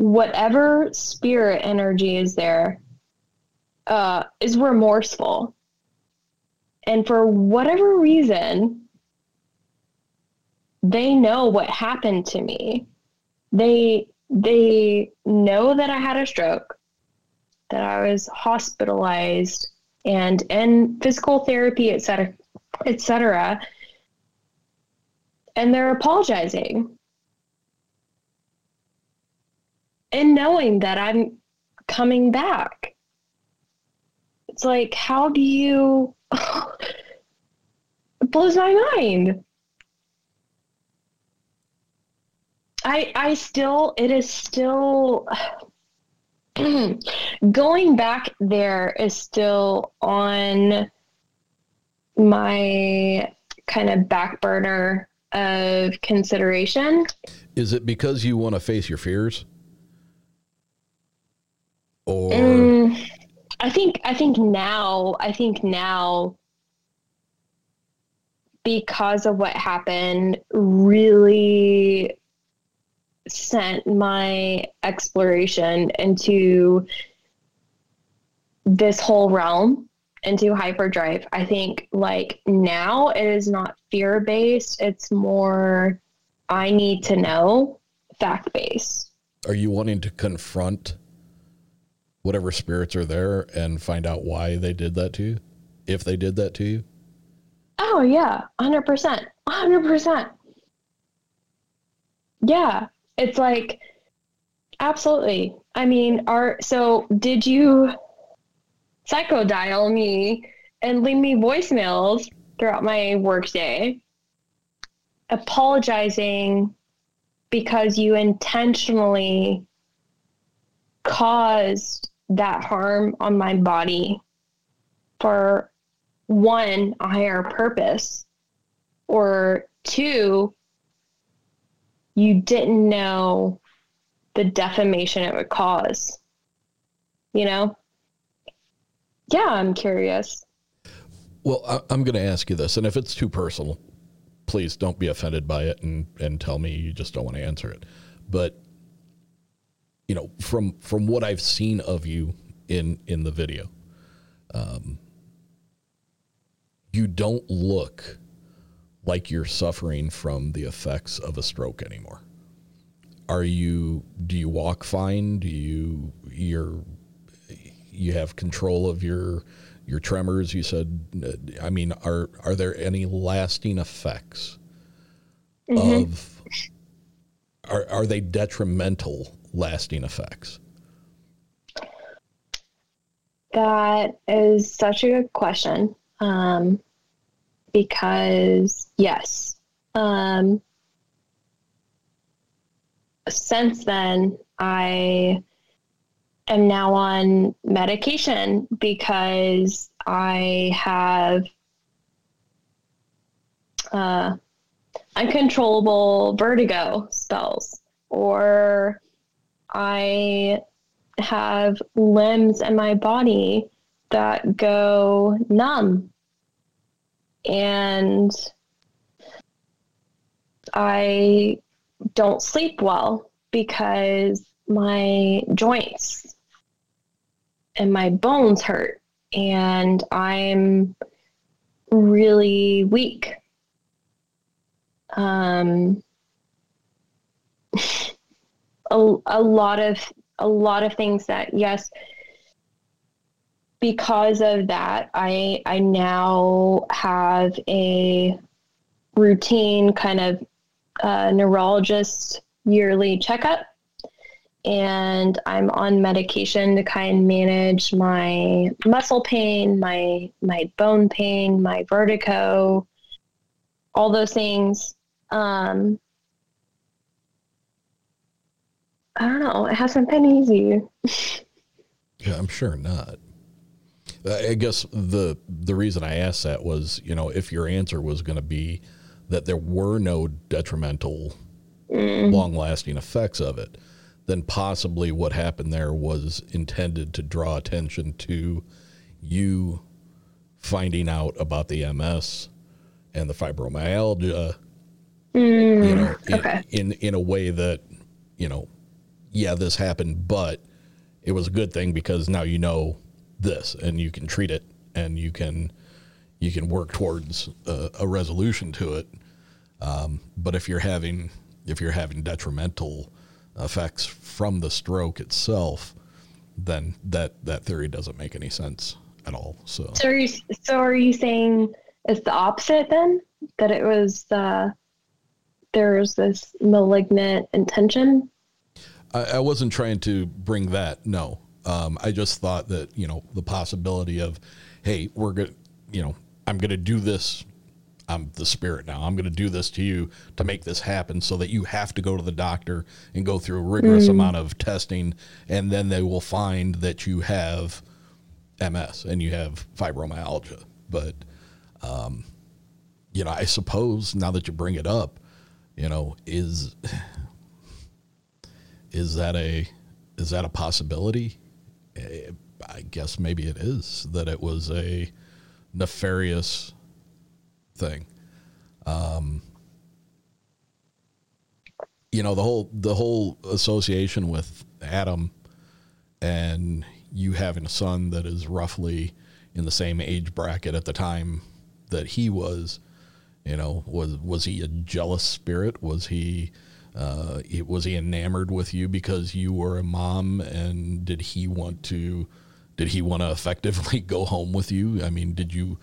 whatever spirit energy is there, uh, is remorseful. And for whatever reason, they know what happened to me. They they know that I had a stroke, that I was hospitalized and in physical therapy, et cetera, et cetera. And they're apologizing. And knowing that I'm coming back. It's like, how do you it blows my mind. I I still it is still going back there is still on my kind of back burner of consideration. Is it because you want to face your fears? Or Mm, I think I think now I think now because of what happened, really sent my exploration into this whole realm into hyperdrive. I think like now it is not fear based, it's more I need to know fact based. Are you wanting to confront whatever spirits are there and find out why they did that to you? If they did that to you? Oh yeah, 100%. 100%. Yeah, it's like absolutely. I mean, are so did you psycho dial me and leave me voicemails throughout my workday apologizing because you intentionally caused that harm on my body for one, a higher purpose, or two, you didn't know the defamation it would cause. You know? Yeah, I'm curious. Well, I, am going to ask you this, and if it's too personal, please don't be offended by it and, and tell me you just don't want to answer it. But you know, from from what I've seen of you in in the video, um, you don't look like you're suffering from the effects of a stroke anymore. Are you? Do you walk fine? Do you? You're you have control of your your tremors. You said, I mean, are are there any lasting effects mm-hmm. of? Are are they detrimental lasting effects? That is such a good question. Um, because yes, um, since then I am now on medication because I have uh, uncontrollable vertigo spells, or I have limbs in my body that go numb. And I don't sleep well because my joints and my bones hurt and I'm really weak. Um, a, a lot of a lot of things that yes because of that i i now have a routine kind of uh, neurologist yearly checkup and I'm on medication to kind of manage my muscle pain, my my bone pain, my vertigo, all those things. Um, I don't know. It hasn't been easy. yeah, I'm sure not. I guess the the reason I asked that was, you know, if your answer was going to be that there were no detrimental, mm. long lasting effects of it then possibly what happened there was intended to draw attention to you finding out about the MS and the fibromyalgia. Mm, you know, in, okay. in in a way that you know, yeah, this happened, but it was a good thing because now you know this and you can treat it and you can you can work towards a, a resolution to it. Um, but if you're having if you're having detrimental effects from the stroke itself, then that that theory doesn't make any sense at all. So, so are you, so are you saying it's the opposite then? That it was uh, there was this malignant intention? I, I wasn't trying to bring that. No, um, I just thought that you know the possibility of, hey, we're good. You know, I'm going to do this I'm the spirit now. I'm going to do this to you to make this happen so that you have to go to the doctor and go through a rigorous mm. amount of testing. And then they will find that you have MS and you have fibromyalgia. But, um, you know, I suppose now that you bring it up, you know, is, is that a, is that a possibility? Eh, I guess maybe it is that it was a nefarious thing. Um, you know the whole the whole association with Adam and you having a son that is roughly in the same age bracket at the time that he was you know was was he a jealous spirit was he uh, was he enamored with you because you were a mom and did he want to did he want to effectively go home with you i mean did you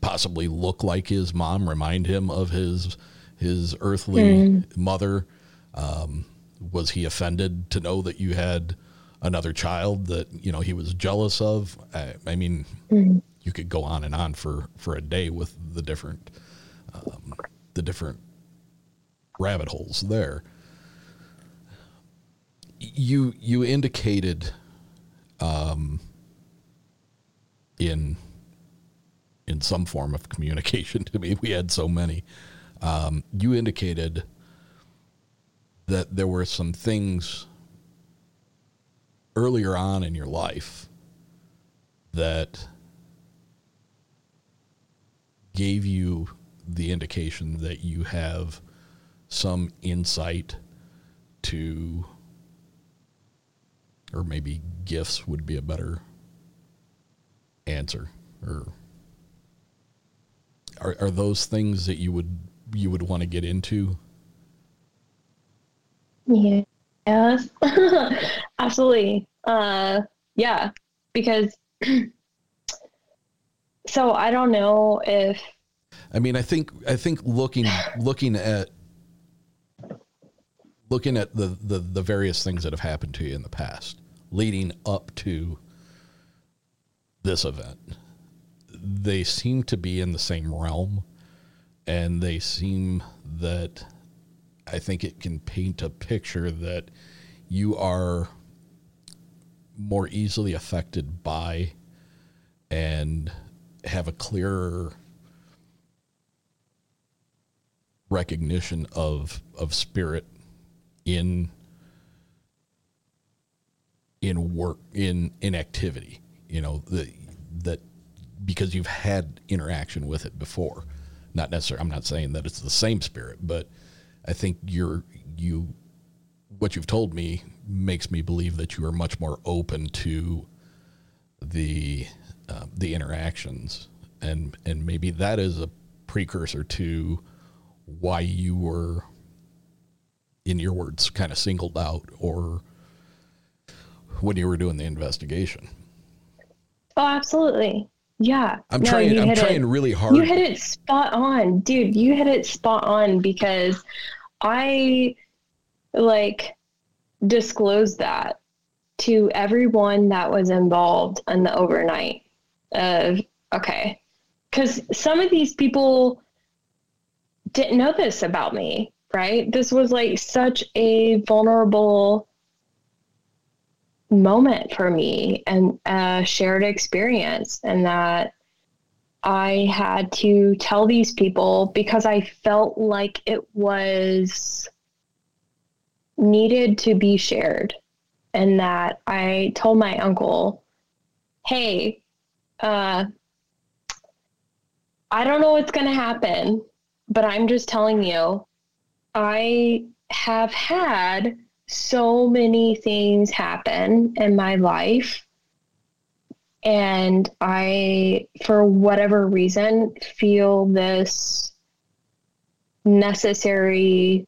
possibly look like his mom remind him of his his earthly mm. mother um, was he offended to know that you had another child that you know he was jealous of? I, I mean, mm-hmm. you could go on and on for for a day with the different um, the different rabbit holes there. You you indicated um, in in some form of communication to me. We had so many. Um, you indicated that there were some things earlier on in your life that gave you the indication that you have some insight to or maybe gifts would be a better answer or are, are those things that you would you would want to get into yeah. Yes. Absolutely. Uh, yeah. Because so I don't know if I mean I think I think looking looking at looking at the, the the various things that have happened to you in the past leading up to this event they seem to be in the same realm and they seem that I think it can paint a picture that you are more easily affected by and have a clearer recognition of of spirit in in work in in activity you know the, that because you've had interaction with it before. Not necessarily i'm not saying that it's the same spirit but I think you're you what you've told me makes me believe that you are much more open to the uh, the interactions. And and maybe that is a precursor to why you were in your words kind of singled out or when you were doing the investigation oh absolutely yeah. I'm no, trying I'm trying it, really hard. You hit it spot on, dude. You hit it spot on because I like disclosed that to everyone that was involved in the overnight of okay. Cuz some of these people didn't know this about me, right? This was like such a vulnerable moment for me and a shared experience and that I had to tell these people because I felt like it was needed to be shared and that I told my uncle, "Hey, uh I don't know what's going to happen, but I'm just telling you I have had so many things happen in my life. And I, for whatever reason, feel this necessary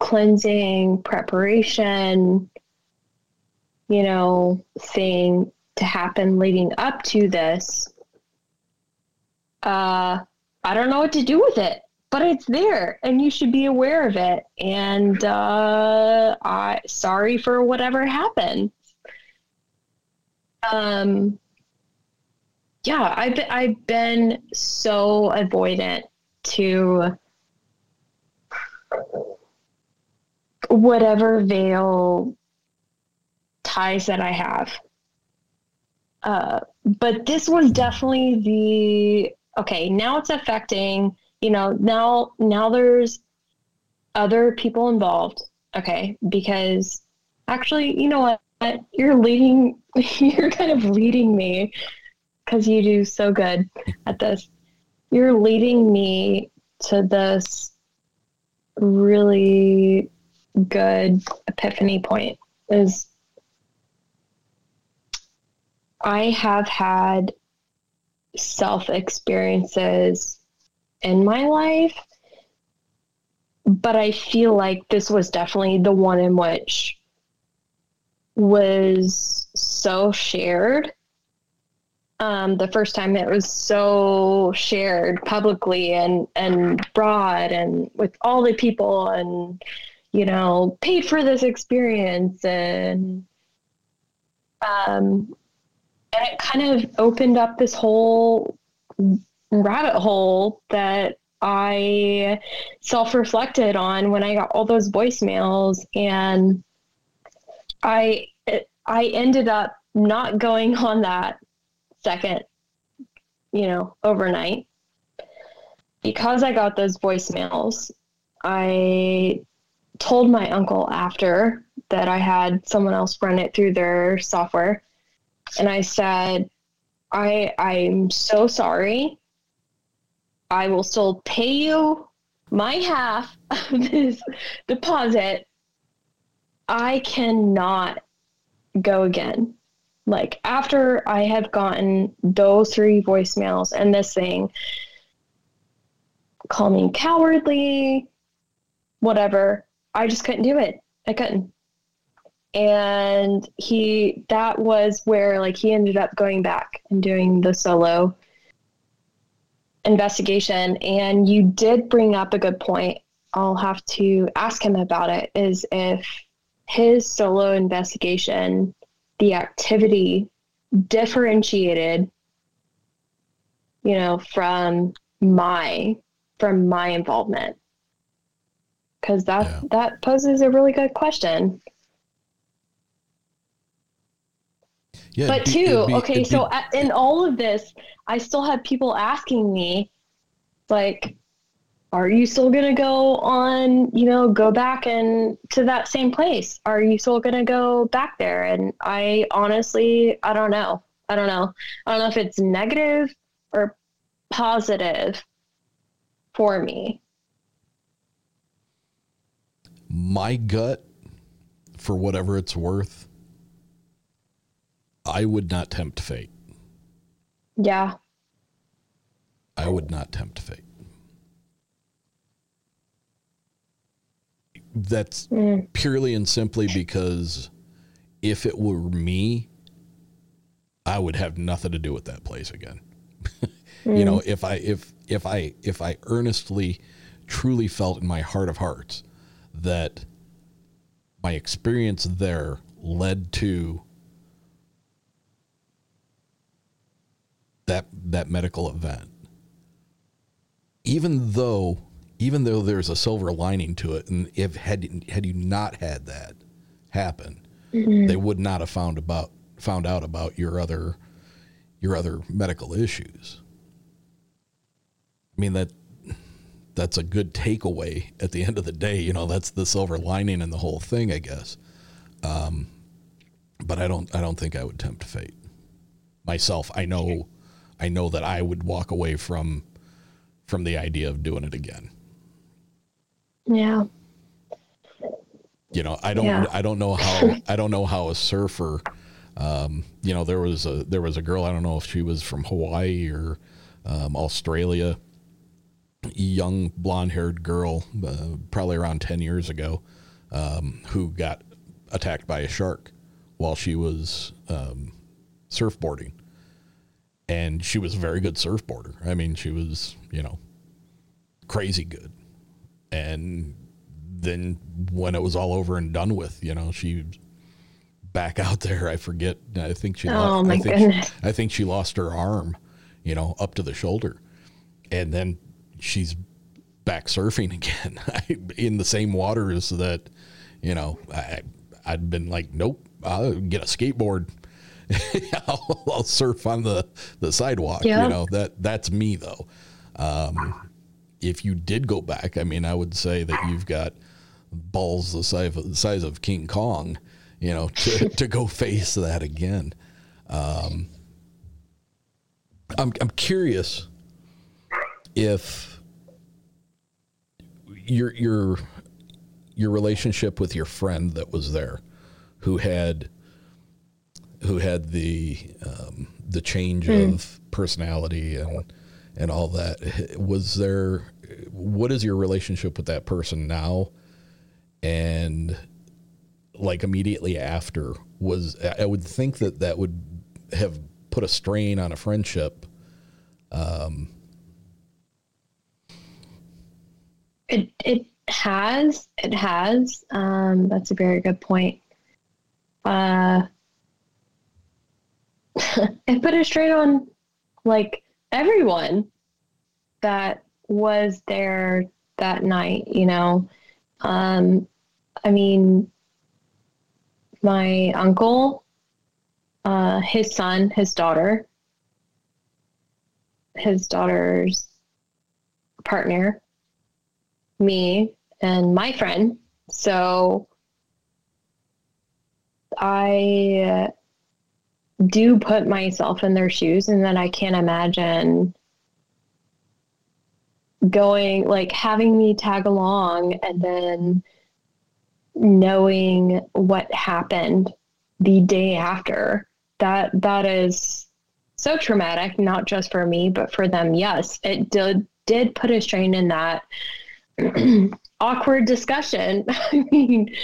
cleansing, preparation, you know, thing to happen leading up to this. Uh, I don't know what to do with it but it's there and you should be aware of it. And uh i sorry for whatever happened. Um yeah i've i've been so avoidant to whatever veil ties that i have. Uh but this was definitely the okay now it's affecting you know, now now there's other people involved. Okay, because actually, you know what? You're leading. You're kind of leading me because you do so good at this. You're leading me to this really good epiphany point is I have had self experiences in my life, but I feel like this was definitely the one in which was so shared. Um, the first time it was so shared publicly and and broad and with all the people and you know paid for this experience and um and it kind of opened up this whole rabbit hole that I self reflected on when I got all those voicemails. And I I ended up not going on that second you know overnight. Because I got those voicemails I told my uncle after that I had someone else run it through their software. And I said, I I'm so sorry. I will still pay you my half of this deposit. I cannot go again. Like after I have gotten those three voicemails and this thing, call me cowardly, whatever. I just couldn't do it. I couldn't and he that was where like he ended up going back and doing the solo investigation and you did bring up a good point. I'll have to ask him about it is if his solo investigation the activity differentiated you know from my from my involvement. Because that yeah. that poses a really good question Yeah, but be, two, be, okay, so be, in all of this, I still have people asking me, like, are you still gonna go on, you know, go back and to that same place? Are you still gonna go back there? And I honestly, I don't know. I don't know. I don't know if it's negative or positive for me. My gut, for whatever it's worth, I would not tempt fate. Yeah. I would not tempt fate. That's mm. purely and simply because if it were me, I would have nothing to do with that place again. mm. You know, if I if if I if I earnestly truly felt in my heart of hearts that my experience there led to that that medical event. Even though even though there's a silver lining to it and if had had you not had that happen mm-hmm. they would not have found about found out about your other your other medical issues. I mean that that's a good takeaway at the end of the day you know that's the silver lining in the whole thing i guess. Um, but i don't i don't think i would tempt fate. Myself i know I know that I would walk away from from the idea of doing it again. Yeah. You know, I don't yeah. I don't know how I don't know how a surfer um, you know, there was a there was a girl, I don't know if she was from Hawaii or um, Australia, young blonde-haired girl, uh, probably around 10 years ago, um, who got attacked by a shark while she was um, surfboarding and she was a very good surfboarder. I mean, she was, you know, crazy good. And then when it was all over and done with, you know, she back out there. I forget. I think she. Oh lost, my I think goodness! She, I think she lost her arm, you know, up to the shoulder, and then she's back surfing again in the same waters that, you know, I I'd been like, nope, I'll get a skateboard I'll, I'll, surf on the, the sidewalk. Yeah. You know, that that's me though. Um, if you did go back, I mean, I would say that you've got balls the size of, the size of King Kong, you know, to, to go face that again. Um, I'm, I'm curious if your your your relationship with your friend that was there, who had who had the um, the change Mm. of personality and and all that. Was there? What is your relationship with that person now? And like immediately after was I would think that that would have put a strain on a friendship. Um, It it has it has. Um, that's a very good point. Uh, it put a strain on like everyone that was there that night. You know, um, I mean, my uncle, uh, his son, his daughter, his daughter's partner, me, and my friend. So I do put myself in their shoes, and then I can't imagine going like having me tag along and then knowing what happened the day after. That that is so traumatic not just for me but for them. Yes it did did put a strain in that awkward discussion. I mean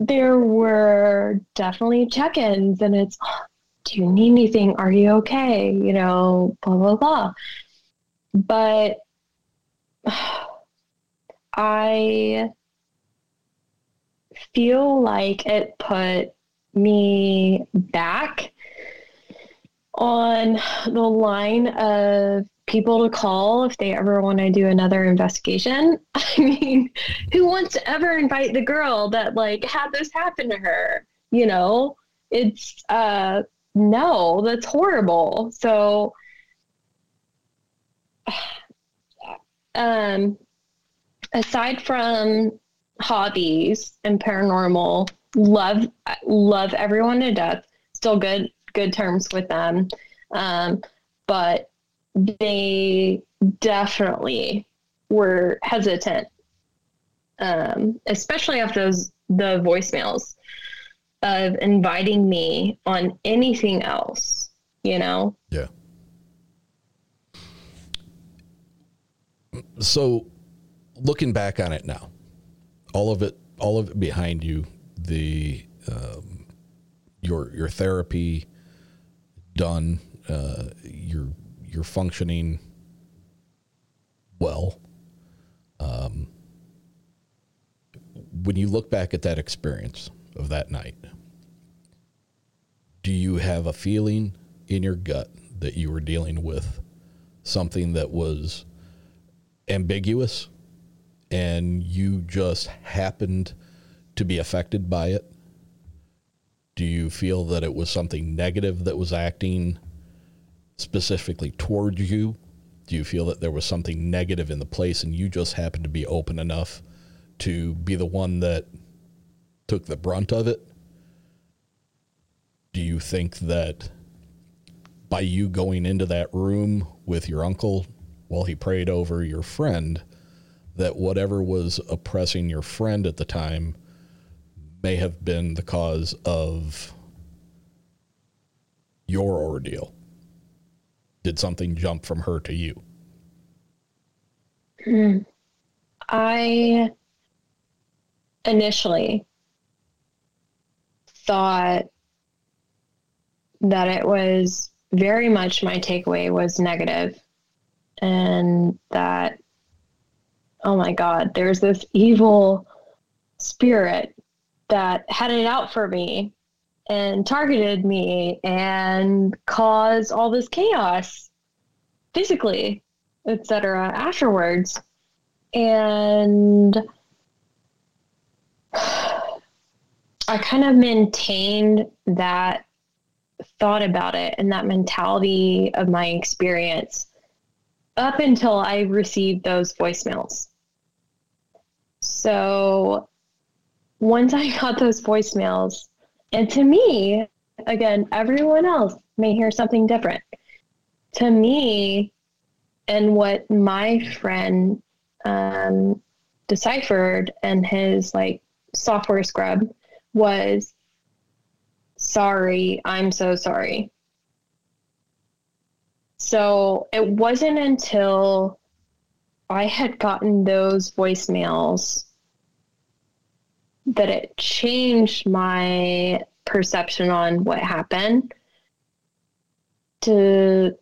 there were definitely check-ins and it's "Oh, do you need anything are you okay you know blah blah blah but i feel like it put me back on the line of people to call if they ever want to do another investigation. I mean, who wants to ever invite the girl that like had this happen to her? You know, it's uh no, that's horrible. So um aside from hobbies and paranormal love love everyone to death. Still good good terms with them. Um, but they definitely were hesitant um, especially after those the voicemails of inviting me on anything else you know Yeah. So, looking back on it now, all of it, all of it behind you, the um, your your therapy done, uh, you're functioning well. Um, when you look back at that experience of that night, do you have a feeling in your gut that you were dealing with something that was ambiguous and you just happened to be affected by it? Do you feel that it was something negative that was acting specifically towards you? Do you feel that there was something negative in the place and you just happened to be open enough to be the one that took the brunt of it? Do you think that by you going into that room with your uncle while he prayed over your friend, that whatever was oppressing your friend at the time may have been the cause of your ordeal? Did something jump from her to you? Hmm. I initially thought that it was very much my takeaway was negative. And that oh my god there's this evil spirit that had it out for me and targeted me and caused all this chaos physically etc afterwards. And i kind of maintained that thought about it and that mentality of my experience up until i received those voicemails. So once i got those voicemails and to me again everyone else may hear something different. To me and what my friend um, deciphered and his like software scrub was sorry, I'm so sorry. So it wasn't until I had gotten those voicemails that it changed my perception on what happened to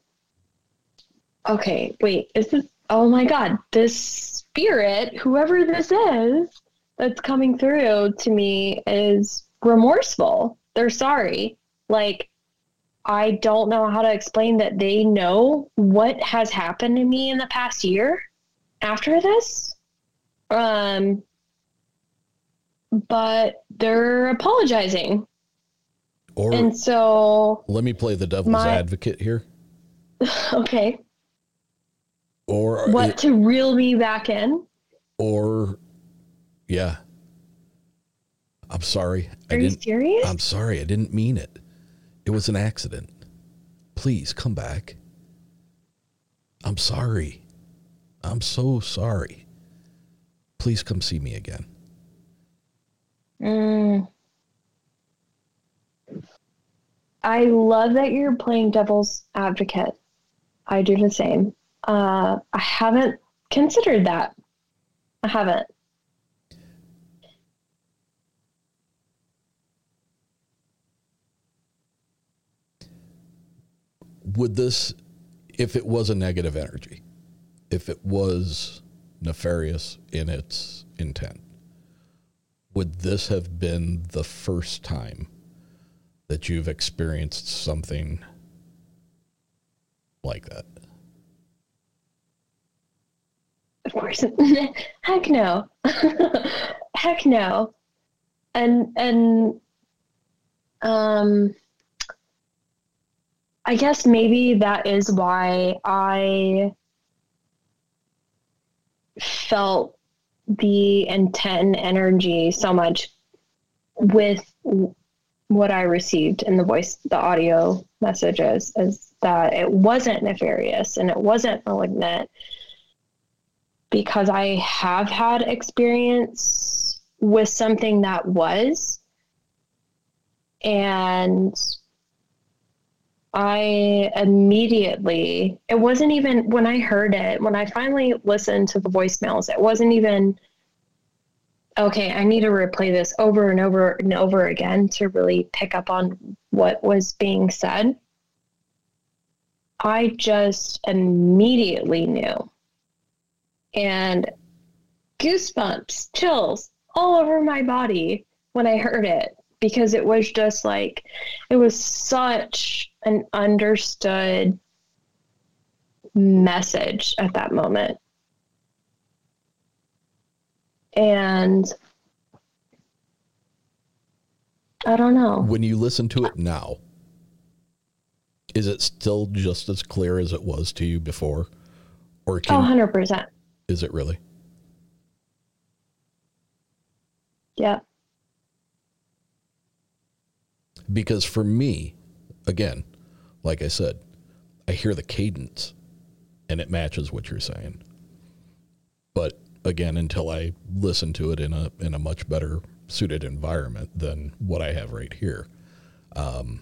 okay wait is this oh my god this spirit whoever this is that's coming through to me is remorseful they're sorry. Like i don't know how to explain that they know what has happened to me in the past year after this. Um but they're apologizing. Or and so let me play the devil's my- advocate here. okay. Or what to reel me back in. or yeah. I'm sorry. I Are you didn't serious? I'm sorry. I didn't mean it. It was an accident. Please come back. I'm sorry. I'm so sorry. Please come see me again. Mm. I love that you're playing devil's advocate. I do the same. Uh, I haven't considered that. I haven't. Would this if it was a negative energy, if it was nefarious in its intent, would this have been the first time that you've experienced something like that? Of course. Heck no. Heck no. And and um I guess maybe that is why I felt the intent and energy so much with what I received in the voice, the audio messages, is that it wasn't nefarious and it wasn't malignant because I have had experience with something that was. And I immediately, it wasn't even when I heard it, when I finally listened to the voicemails, it wasn't even, okay, I need to replay this over and over and over again to really pick up on what was being said. I just immediately knew. And goosebumps, chills all over my body when I heard it because it was just like, it was such an understood message at that moment. And I don't know. When you listen to it now, is it still just as clear as it was to you before? Or Oh, 100%. is it really? Yeah. Because for me, again, like I said, I hear the cadence and it matches what you're saying. But again, until I listen to it in a in a much better suited environment than what I have right here, um,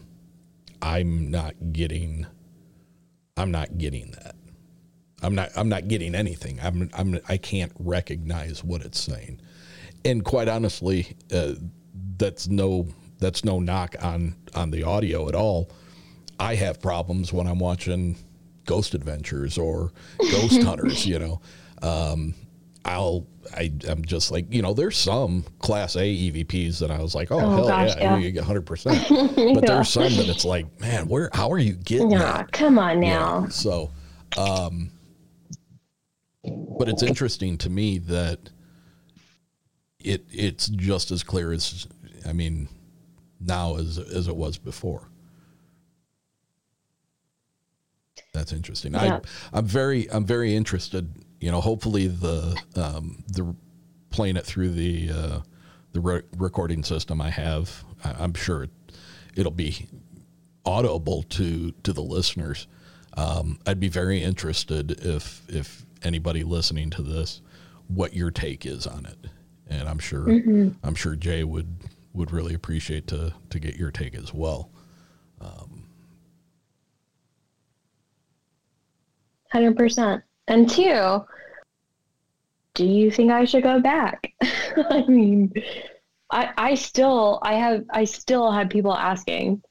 I'm not getting I'm not getting that. I'm not I'm not getting anything. I'm I'm I can't recognize what it's saying. And quite honestly, uh, that's no that's no knock on on the audio at all. I have problems when I'm watching Ghost Adventures or Ghost Hunters. You know, um, I'll I I'm just like you know there's some Class A EVPs that I was like oh, Oh, hell gosh, yeah, yeah. you get 100. percent But Yeah. there's some that it's like man where how are you getting Nah, that? come on Yeah, now. so, um, but it's interesting to me that it it's just as clear as I mean now as as it was before. That's interesting. Yeah. I I'm very I'm very interested. You know, hopefully the um, the playing it through the uh, the re- recording system I have. I, I'm sure it, it'll be audible to to the listeners. Um, I'd be very interested if if anybody listening to this what your take is on it, and I'm sure Mhm. I'm sure Jay would would really appreciate to to get your take as well. Um, Hundred percent. And two, do you think I should go back? I mean, I I still I have I still have people asking.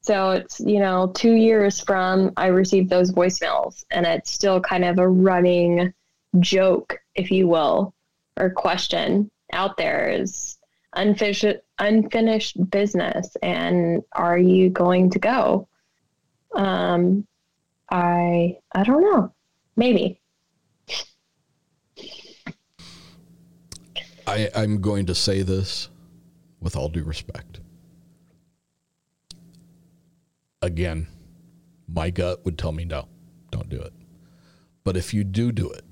So it's you know two years from I received those voicemails, and it's still kind of a running joke, if you will, or question out there is unfinished unfinished business, and are you going to go? Um, I I don't know. Maybe. I, I'm going to say this with all due respect. Again, my gut would tell me no, don't do it. But if you do do it,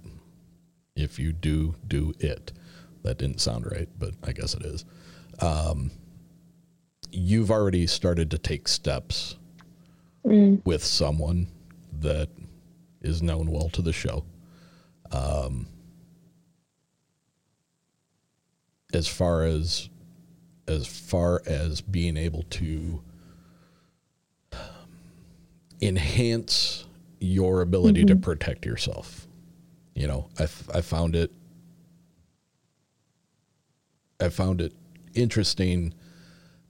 if you do do it, that didn't sound right, but I guess it is. Um, you've already started to take steps Mm. with someone that is known well to the show. Um, as far as as far as being able to enhance your ability to Mhm. protect yourself. You know, I, f- I found it I found it interesting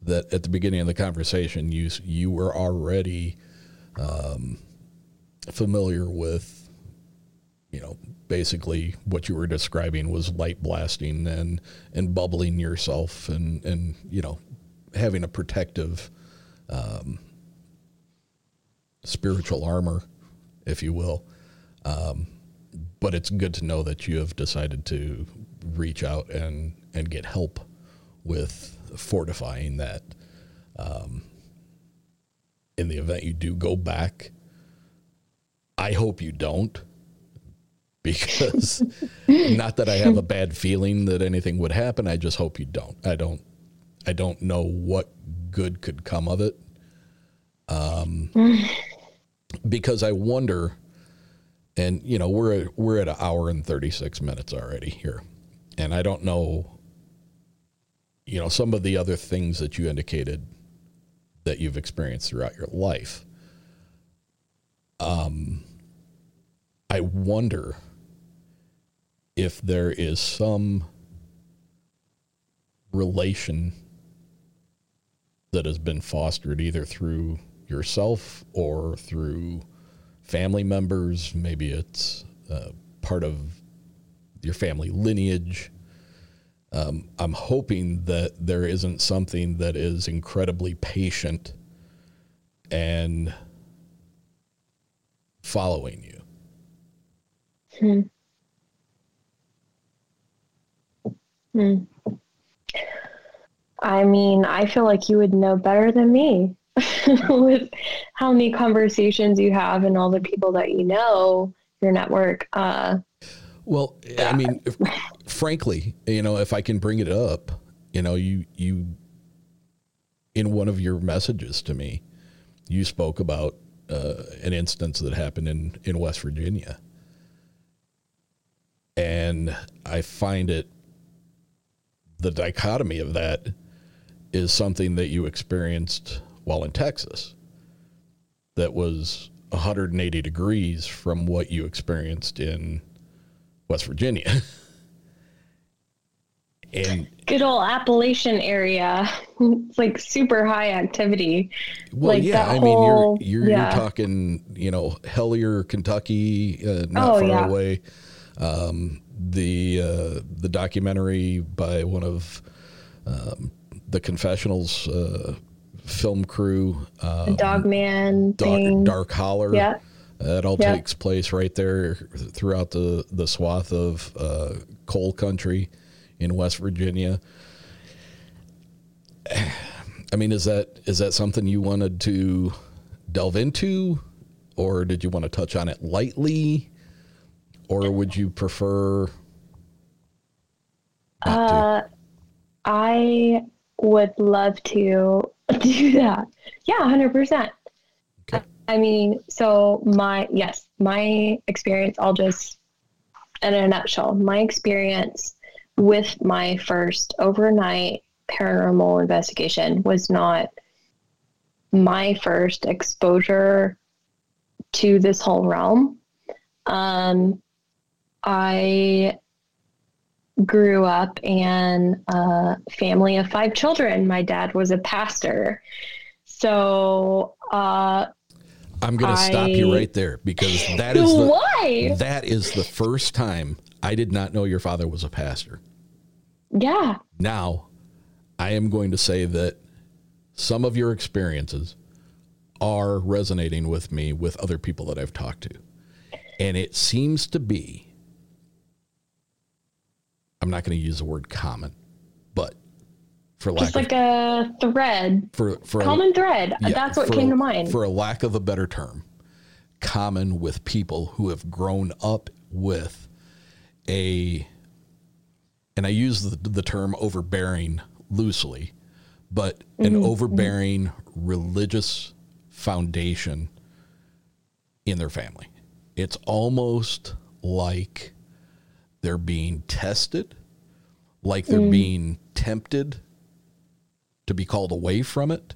that at the beginning of the conversation you you were already um, familiar with you know basically what you were describing was light blasting and and bubbling yourself and and you know having a protective um, spiritual armor if you will. Um, but it's good to know that you have decided to reach out and and get help with fortifying that um, in the event you do go back i hope you don't because not that i have a bad feeling that anything would happen i just hope you don't. I don't i don't know what good could come of it. Um, because i wonder and you know we're we're at an hour and 36 minutes already here and i don't know you know some of the other things that you indicated that you've experienced throughout your life um i wonder if there is some relation that has been fostered either through yourself or through family members. Maybe it's uh, part of your family lineage. Um, I'm hoping that there isn't something that is incredibly patient and following you. Hmm. Hmm. I mean, I feel like you would know better than me with how many conversations you have and all the people that you know, your network. Uh, Well, I mean, if, frankly, you know, if I can bring it up, you know, you you in one of your messages to me, you spoke about uh, an instance that happened in in West Virginia, and I find it the dichotomy of that is something that you experienced while in Texas that was 180 degrees from what you experienced in West Virginia. and good old Appalachian area. It's like super high activity. well, like yeah, I mean, whole- you're you're, yeah. you're talking, you know, Hellier, Kentucky, uh, not Oh, far yeah. away. Um, the uh, the documentary by one of um, the Confessionals uh, film crew, um, Dogman Dark. Dark Holler. Yeah. That all Yeah. takes place right there throughout the, the swath of uh, coal country in West Virginia. I mean, is that is that something you wanted to delve into, or did you want to touch on it lightly, or would you prefer? Uh, I would love to do that. Yeah, hundred percent. I mean, so my yes, my experience. I'll just in a nutshell, my experience with my first overnight paranormal investigation was not my first exposure to this whole realm. Um, I grew up in a family of five children. My dad was a pastor. So, uh, I'm going to stop you right there because that is the, Why? that is the first time I did not know your father was a pastor. Yeah. Now, I am going to say that some of your experiences are resonating with me with other people that I've talked to. And it seems to be, I'm not going to use the word common, but for lack Just of like a thread, for for a- common thread. yeah, That's what came a- to mind. For a lack of a better term, common with people who have grown up with a, and I use the, the term overbearing loosely, but an Mhm, overbearing religious foundation in their family. It's almost like they're being tested, like they're Mm. being tempted to be called away from it.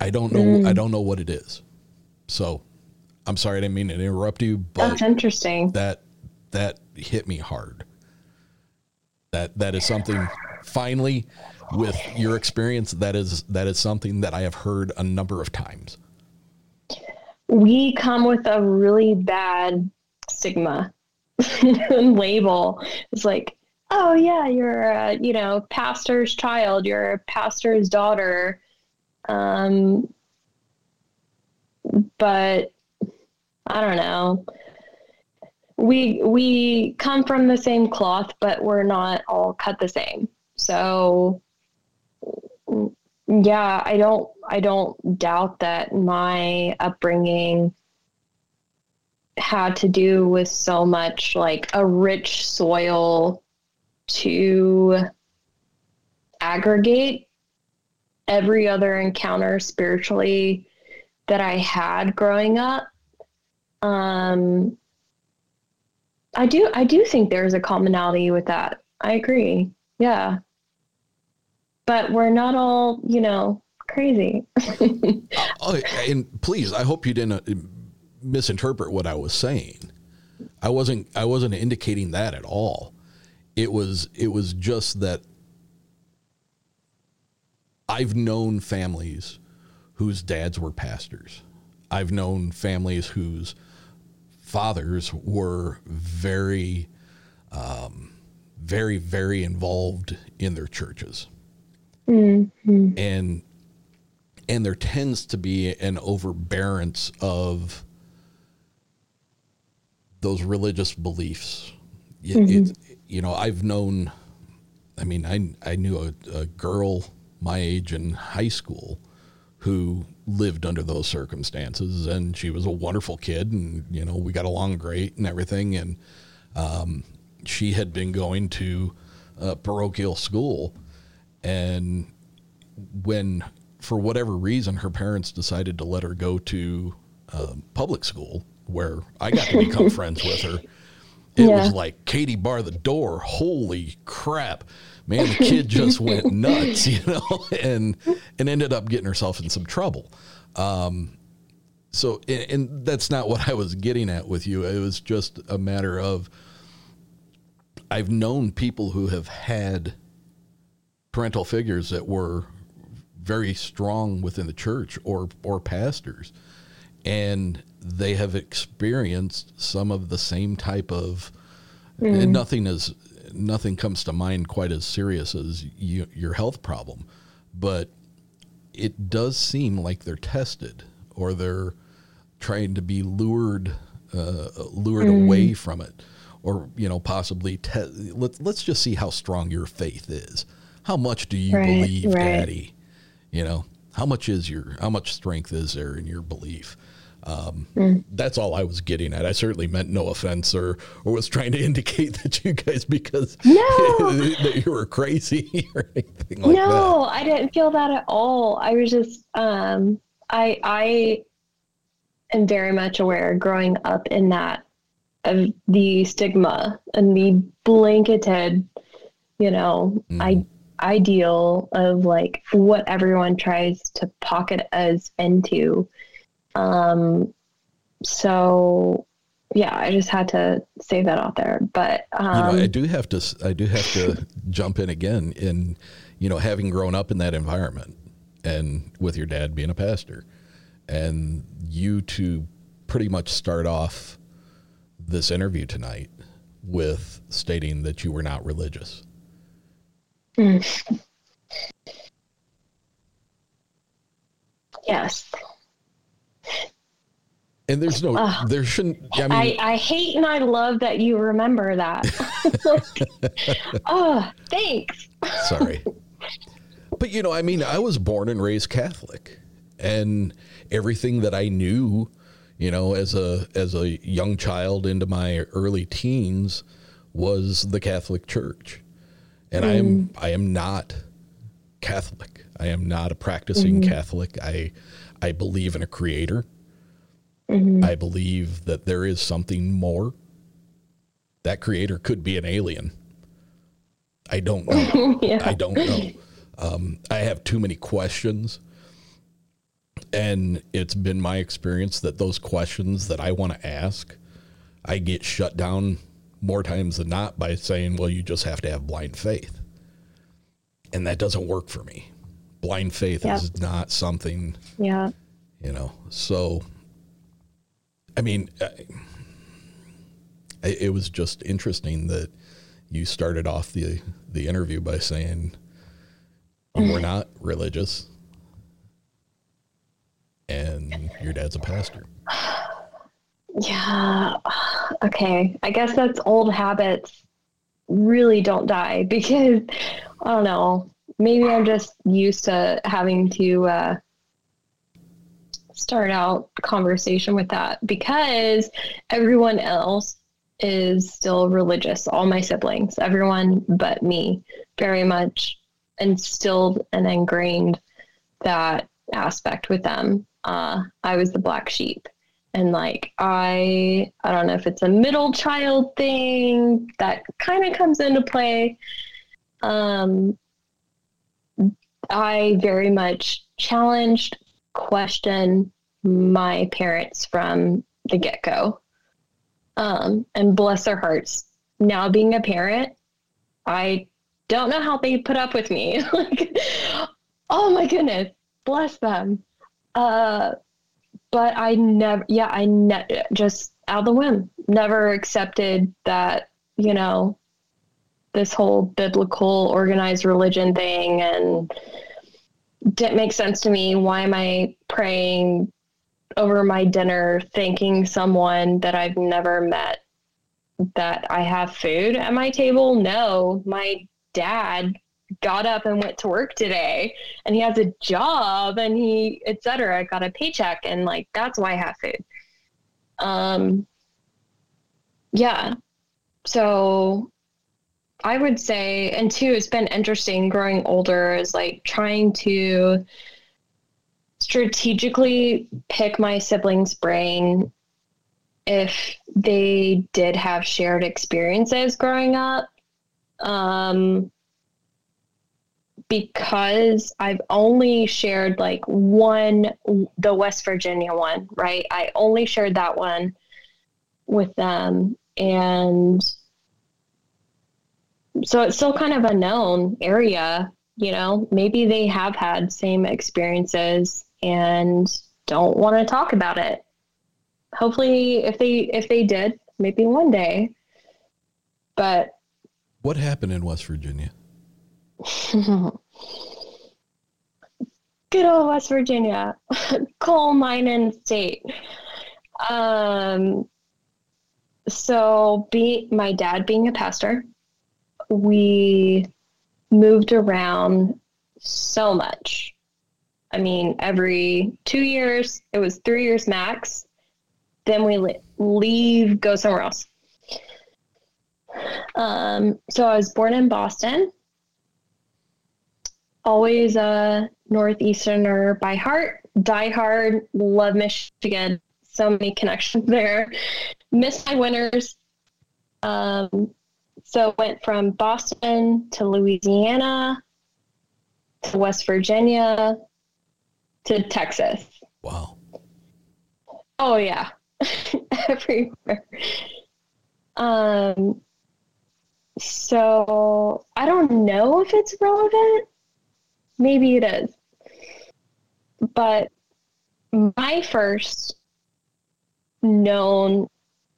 I don't know. Mm. I don't know what it is. So, I'm sorry I didn't mean to interrupt you, but That's interesting. that that hit me hard. That that is something. Finally, with your experience, that is that is something that I have heard a number of times. we come with a really bad stigma and label. It's like, oh yeah, you're a you know pastor's child, you're a pastor's daughter, um, but I don't know. We we come from the same cloth, but we're not all cut the same. So yeah, I don't I don't doubt that my upbringing had to do with so much like a rich soil to aggregate every other encounter spiritually that I had growing up. Um I do I do think there's a commonality with that. I agree. Yeah. But we're not all, you know, crazy. Oh, and please, I hope you didn't uh, misinterpret what I was saying. I wasn't. I wasn't indicating that at all. It was. It was just that I've known families whose dads were pastors. I've known families whose fathers were very, um, very, very involved in their churches mm-hmm. and and there tends to be an overbearance of those religious beliefs. Y- Mhm. it- you know, I've known. I mean, I I knew a, a girl my age in high school who lived under those circumstances, and she was a wonderful kid, and you know, we got along great and everything, and um, she had been going to a parochial school, and when for whatever reason her parents decided to let her go to um, public school where i got to become friends with her it Yeah. was like katie bar the door holy crap man the kid just went nuts you know and and ended up getting herself in some trouble um, so and, and that's not what i was getting at with you it was just a matter of i've known people who have had parental figures that were very strong within the church or or pastors and they have experienced some of the same type of Mm. nothing is nothing comes to mind quite as serious as you, your health problem but it does seem like they're tested or they're trying to be lured uh, lured Mm. away from it or you know possibly te- let's let's just see how strong your faith is how much do you Right, believe right. daddy you know how much is your how much strength is there in your belief um, Mm. that's all I was getting at. I certainly meant no offense or, or was trying to indicate that you guys because No. that you were crazy or anything like that. no, I didn't feel that at all. I was just um I I am very much aware growing up in that of the stigma and the blanketed, you know, Mhm. I ideal of like what everyone tries to pocket us into. Um, so yeah, I just had to say that out there. But you um, know, I do have to. I do have to jump in again. In you know, having grown up in that environment, and with your dad being a pastor, and you to pretty much start off this interview tonight with stating that you were not religious. yes, And there's no, there shouldn't. I I, mean, I, hate and I love that you remember that. oh, thanks. Sorry. but you know, I mean, I was born and raised Catholic, and everything that I knew, you know, as a as a young child into my early teens, was the Catholic Church, and I am mm. I am not Catholic. I am not a practicing mm-hmm. Catholic. I I believe in a creator. I believe that there is something more. That creator could be an alien. I don't know. yeah. I don't know. Um, I have too many questions. And it's been my experience that those questions that I want to ask, I get shut down more times than not by saying, well, you just have to have blind faith. And that doesn't work for me. Blind faith Yeah. is not something, yeah. you know. So, I mean, I, I- it was just interesting that you started off the the interview by saying were not religious, and your dad's a pastor. Yeah. Okay. I guess that's old habits really don't die because I don't know. Maybe I'm just used to having to uh, start out conversation with that because everyone else is still religious. All my siblings, everyone but me, very much instilled and ingrained that aspect with them. Uh, I was the black sheep and like i i don't know if it's a middle child thing that kind of comes into play um i very much challenged questioned my parents from the get-go. Um and bless their hearts now being a parent i don't know how they put up with me. Like oh my goodness bless them. Uh but I never, yeah, I ne- just out of the whim, never accepted that, you know, this whole biblical organized religion thing and didn't make sense to me. Why am I praying over my dinner, thanking someone that I've never met that I have food at my table? No, my dad got up and went to work today and he has a job and he etc got a paycheck and like that's why i have food um yeah so i would say and two it's been interesting growing older is like trying to strategically pick my siblings brain if they did have shared experiences growing up um because I've only shared like one, the West Virginia one, right? I only shared that one with them. And so it's still kind of a known area, you know, maybe they have had same experiences and don't want to talk about it. Hopefully if they if they did, maybe one day. But What happened in West Virginia? Good old West Virginia, coal mining state. Um, so, be my dad being a pastor, we moved around so much. I mean, every two years, it was three years max. Then we le- leave, go somewhere else. Um, so I was born in Boston always a northeasterner by heart die hard love michigan so many connections there Miss my winters. Um, so went from Boston to Louisiana to West Virginia to Texas. Wow. Oh yeah, everywhere. Um, so I don't know if it's relevant. Maybe it is. But my first known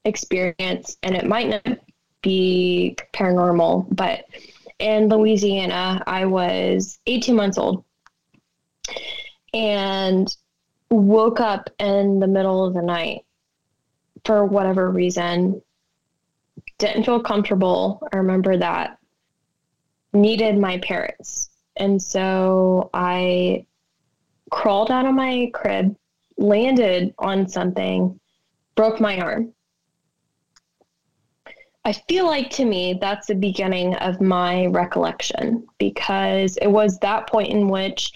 experience, and it might not be paranormal, but in Louisiana, I was 18 months old and woke up in the middle of the night for whatever reason. Didn't feel comfortable. I remember that. Needed my parents. And so I crawled out of my crib, landed on something, broke my arm. I feel like to me that's the beginning of my recollection because it was that point in which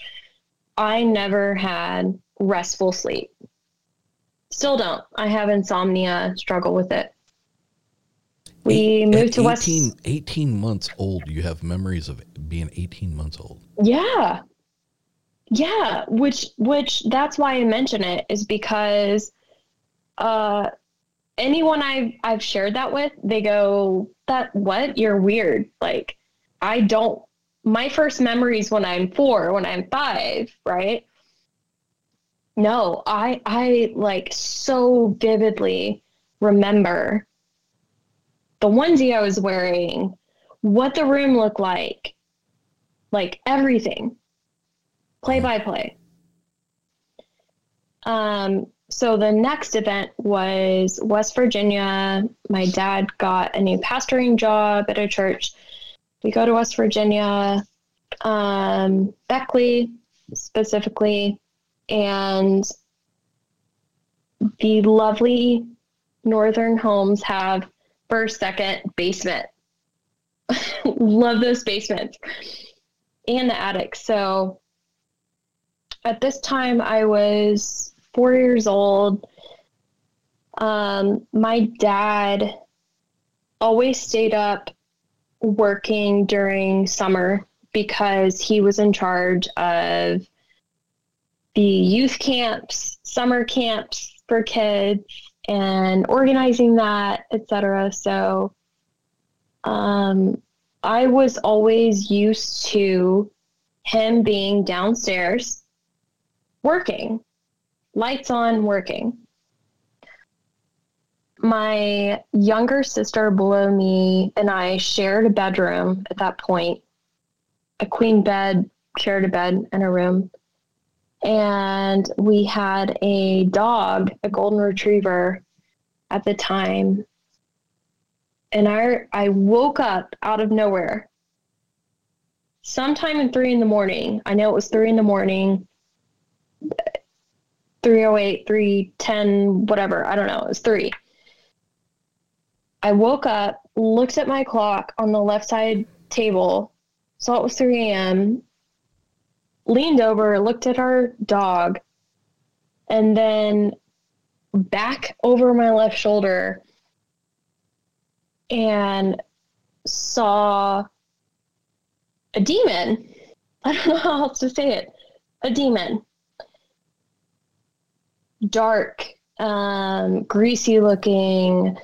I never had restful sleep. Still don't. I have insomnia, struggle with it. We Eight- moved to West 18, 18 months old. You have memories of being 18 months old. Yeah. Yeah, which which that's why I mention it is because uh anyone I've I've shared that with, they go, That what? You're weird. Like I don't my first memories when I'm four, when I'm five, right? No, I I like so vividly remember the onesie I was wearing, what the room looked like, like everything play by play um so the next event was west virginia. My dad got a new pastoring job at a church. We go to west virginia um beckley specifically and the lovely northern homes have first second basement. Love those basements and the attic so at this time I was four years old. Um, my dad always stayed up working during summer because he was in charge of the youth camps, summer camps for kids, and organizing that, etc. So um, I was always used to him being downstairs working, lights on, working. My younger sister below me and I shared a bedroom at that point, a queen bed, shared a bed in a room. And we had a dog, a golden retriever at the time. And I, I woke up out of nowhere sometime in three in the morning. I know it was three in the morning 308, 310, whatever. I don't know. It was three. I woke up, looked at my clock on the left side table, saw it was 3 a.m., leaned over, looked at our dog, and then back over my left shoulder and saw a demon. I don't know how else to say it. A demon dark, um, greasy looking,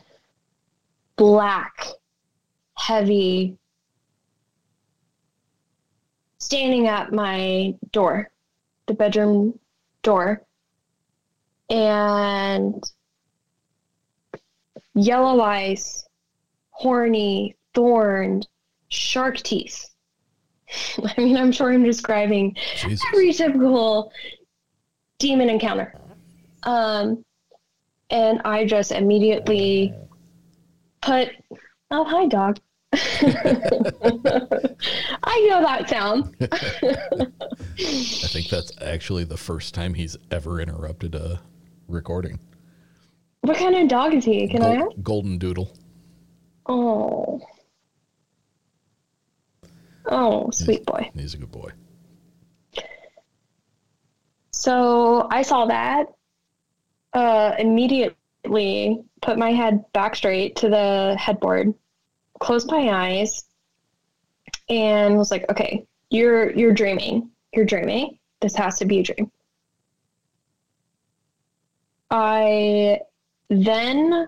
black, heavy, standing at my door, the bedroom door, and yellow eyes, horny, thorned, shark teeth. I mean, I'm sure I'm describing Jesus. every typical demon encounter. Um, and I just immediately put, oh, hi, dog. I know that sound. I think that's actually the first time he's ever interrupted a recording. what kind of dog is he? Can I Gol- ask? Golden Doodle. Oh. Oh, sweet boy. He's a good boy. So I saw that. Uh, immediately put my head back straight to the headboard, closed my eyes, and was like, "Okay, you're you're dreaming. You're dreaming. This has to be a dream." I then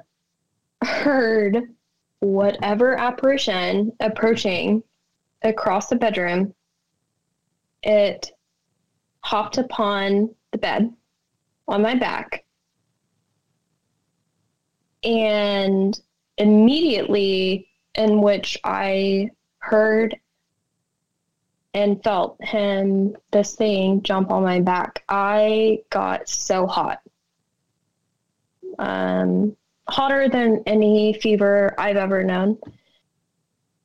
heard whatever apparition approaching across the bedroom. It hopped upon the bed on my back and immediately in which I heard and felt him, this thing, jump on my back, I got so hot. Um, hotter than any fever I've ever known.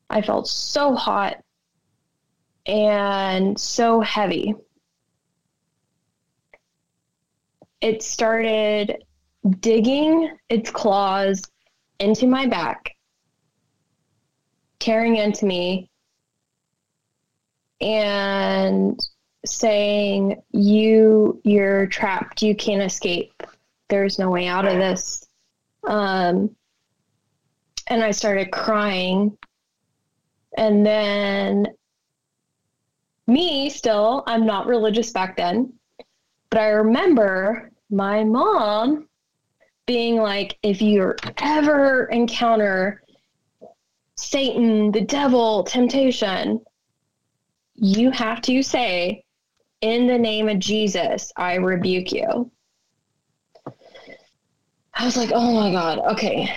I felt so hot and so heavy. It started digging its claws into my back, tearing into me, and saying, You you're trapped, you can't escape. There's no way out of this. Um and I started crying. And then me still, I'm not religious back then, but I remember my mom being like, if you ever encounter Satan, the devil, temptation, you have to say, in the name of Jesus, I rebuke you. I was like, oh my God, okay.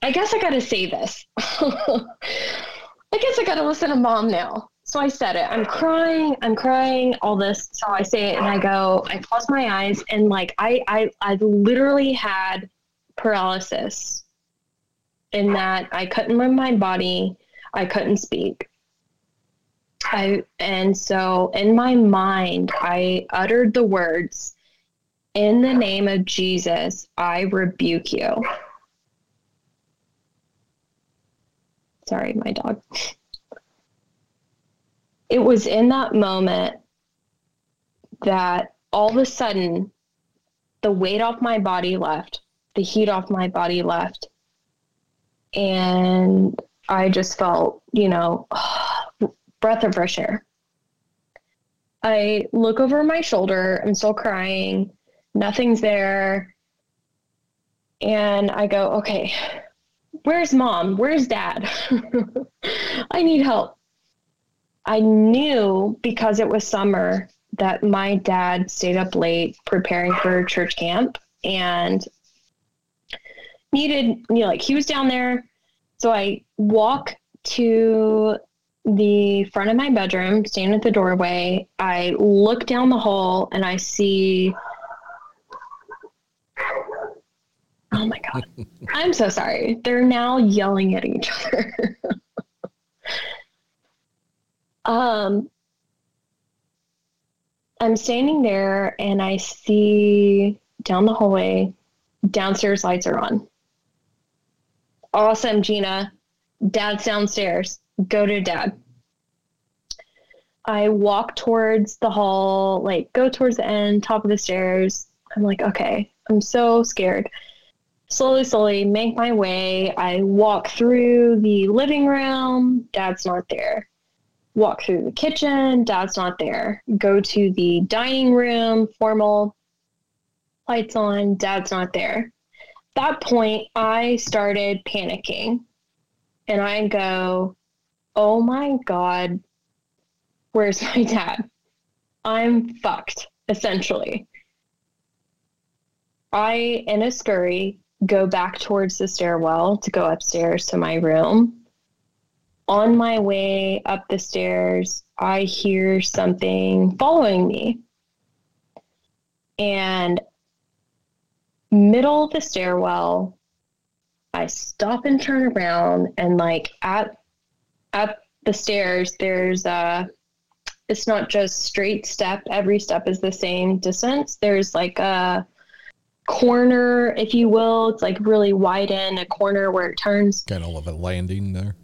I guess I got to say this. I guess I got to listen to mom now. So I said it. I'm crying. I'm crying. All this. So I say it, and I go. I close my eyes, and like I, I, I literally had paralysis. In that I couldn't move my body. I couldn't speak. I and so in my mind I uttered the words, "In the name of Jesus, I rebuke you." Sorry, my dog it was in that moment that all of a sudden the weight off my body left, the heat off my body left. And I just felt, you know, breath of fresh air. I look over my shoulder, I'm still crying, nothing's there. And I go, okay, where's mom? Where's dad? I need help. I knew because it was summer that my dad stayed up late preparing for church camp and needed, you know, like he was down there. So I walk to the front of my bedroom, stand at the doorway. I look down the hall and I see. Oh my God. I'm so sorry. They're now yelling at each other. Um, I'm standing there and I see down the hallway, downstairs lights are on. Awesome, Gina. Dad's downstairs. Go to dad. I walk towards the hall, like go towards the end, top of the stairs. I'm like, okay, I'm so scared. Slowly, slowly make my way. I walk through the living room. Dad's not there walk through the kitchen, dad's not there. Go to the dining room, formal, lights on, dad's not there. That point, I started panicking and I go, oh my God, where's my dad? I'm fucked, essentially. I, in a scurry, go back towards the stairwell to go upstairs to my room on my way up the stairs, I hear something following me. And middle of the stairwell, I stop and turn around and like at at the stairs there's a it's not just straight step, every step is the same distance. There's like a corner, if you will. It's like really wide in a corner where it turns. Kind of a landing there.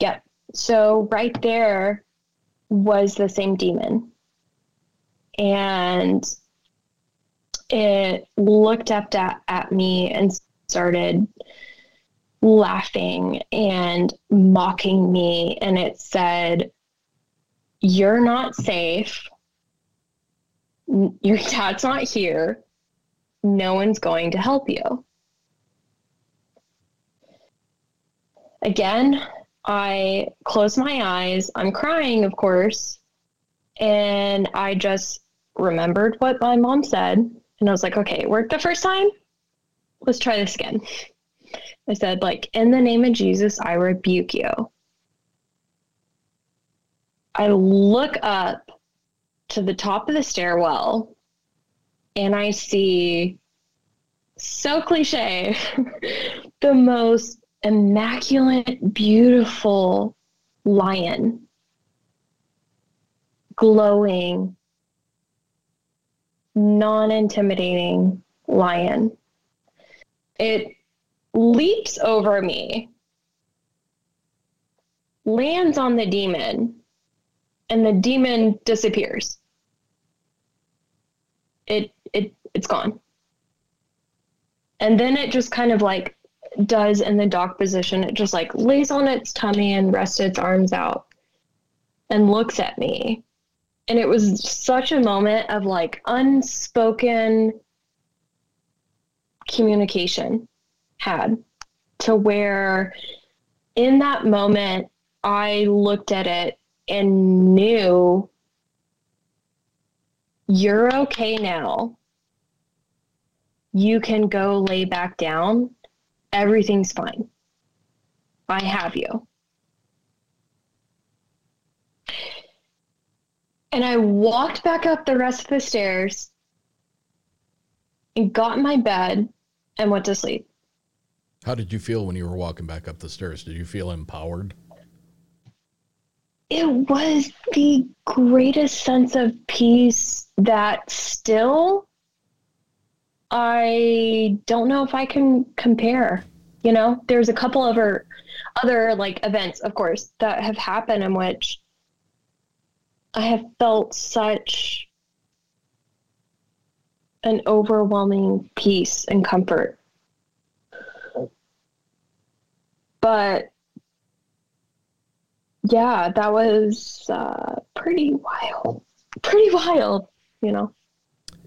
Yep. So right there was the same demon. And it looked up at, at me and started laughing and mocking me. And it said, You're not safe. Your dad's not here. No one's going to help you. Again, I close my eyes. I'm crying, of course. And I just remembered what my mom said. And I was like, okay, it worked the first time. Let's try this again. I said, like, in the name of Jesus, I rebuke you. I look up to the top of the stairwell and I see so cliche the most immaculate, beautiful lion glowing, non intimidating lion. It leaps over me, lands on the demon, and the demon disappears. It it it's gone. And then it just kind of like does in the dog position. It just like lays on its tummy and rests its arms out and looks at me. And it was such a moment of like unspoken communication had to where in that moment I looked at it and knew you're okay now. You can go lay back down. Everything's fine. I have you. And I walked back up the rest of the stairs and got in my bed and went to sleep. How did you feel when you were walking back up the stairs? Did you feel empowered? It was the greatest sense of peace that still I don't know if I can compare. You know, there's a couple of other other like events, of course, that have happened in which I have felt such an overwhelming peace and comfort. But yeah, that was uh, pretty wild. Pretty wild, you know.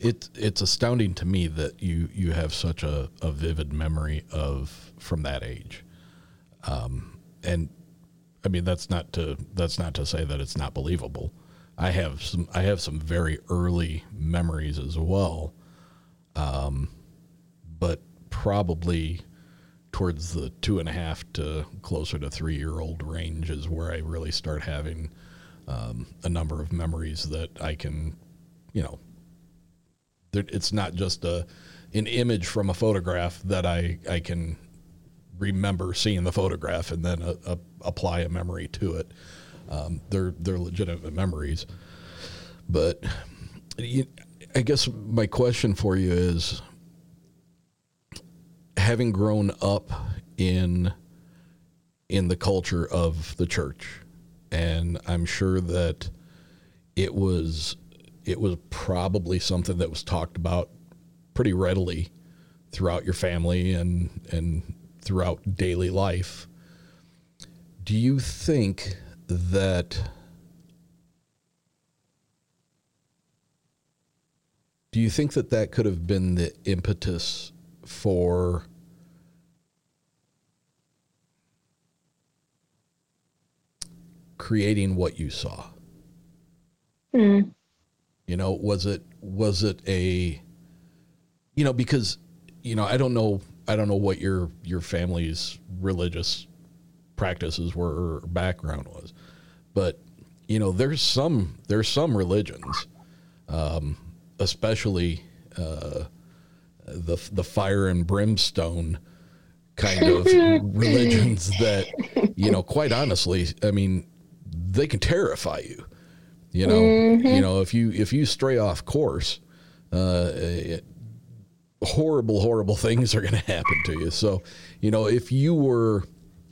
It, it's astounding to me that you, you have such a, a vivid memory of from that age. Um, and I mean that's not to that's not to say that it's not believable. I have some I have some very early memories as well, um, but probably towards the two and a half to closer to three year old range is where I really start having um, a number of memories that I can, you know, it's not just a an image from a photograph that I I can remember seeing the photograph and then a, a, apply a memory to it. Um, they're they're legitimate memories, but you, I guess my question for you is, having grown up in in the culture of the church, and I'm sure that it was it was probably something that was talked about pretty readily throughout your family and and throughout daily life. Do you think that do you think that that could have been the impetus for creating what you saw mm. You know was it was it a you know because you know i don't know i don't know what your your family's religious practices were or background was. But you know, there's some there's some religions, um, especially uh, the the fire and brimstone kind of religions that you know, quite honestly, I mean, they can terrify you. You know, mm-hmm. you know if you if you stray off course, uh, it, horrible horrible things are going to happen to you. So, you know, if you were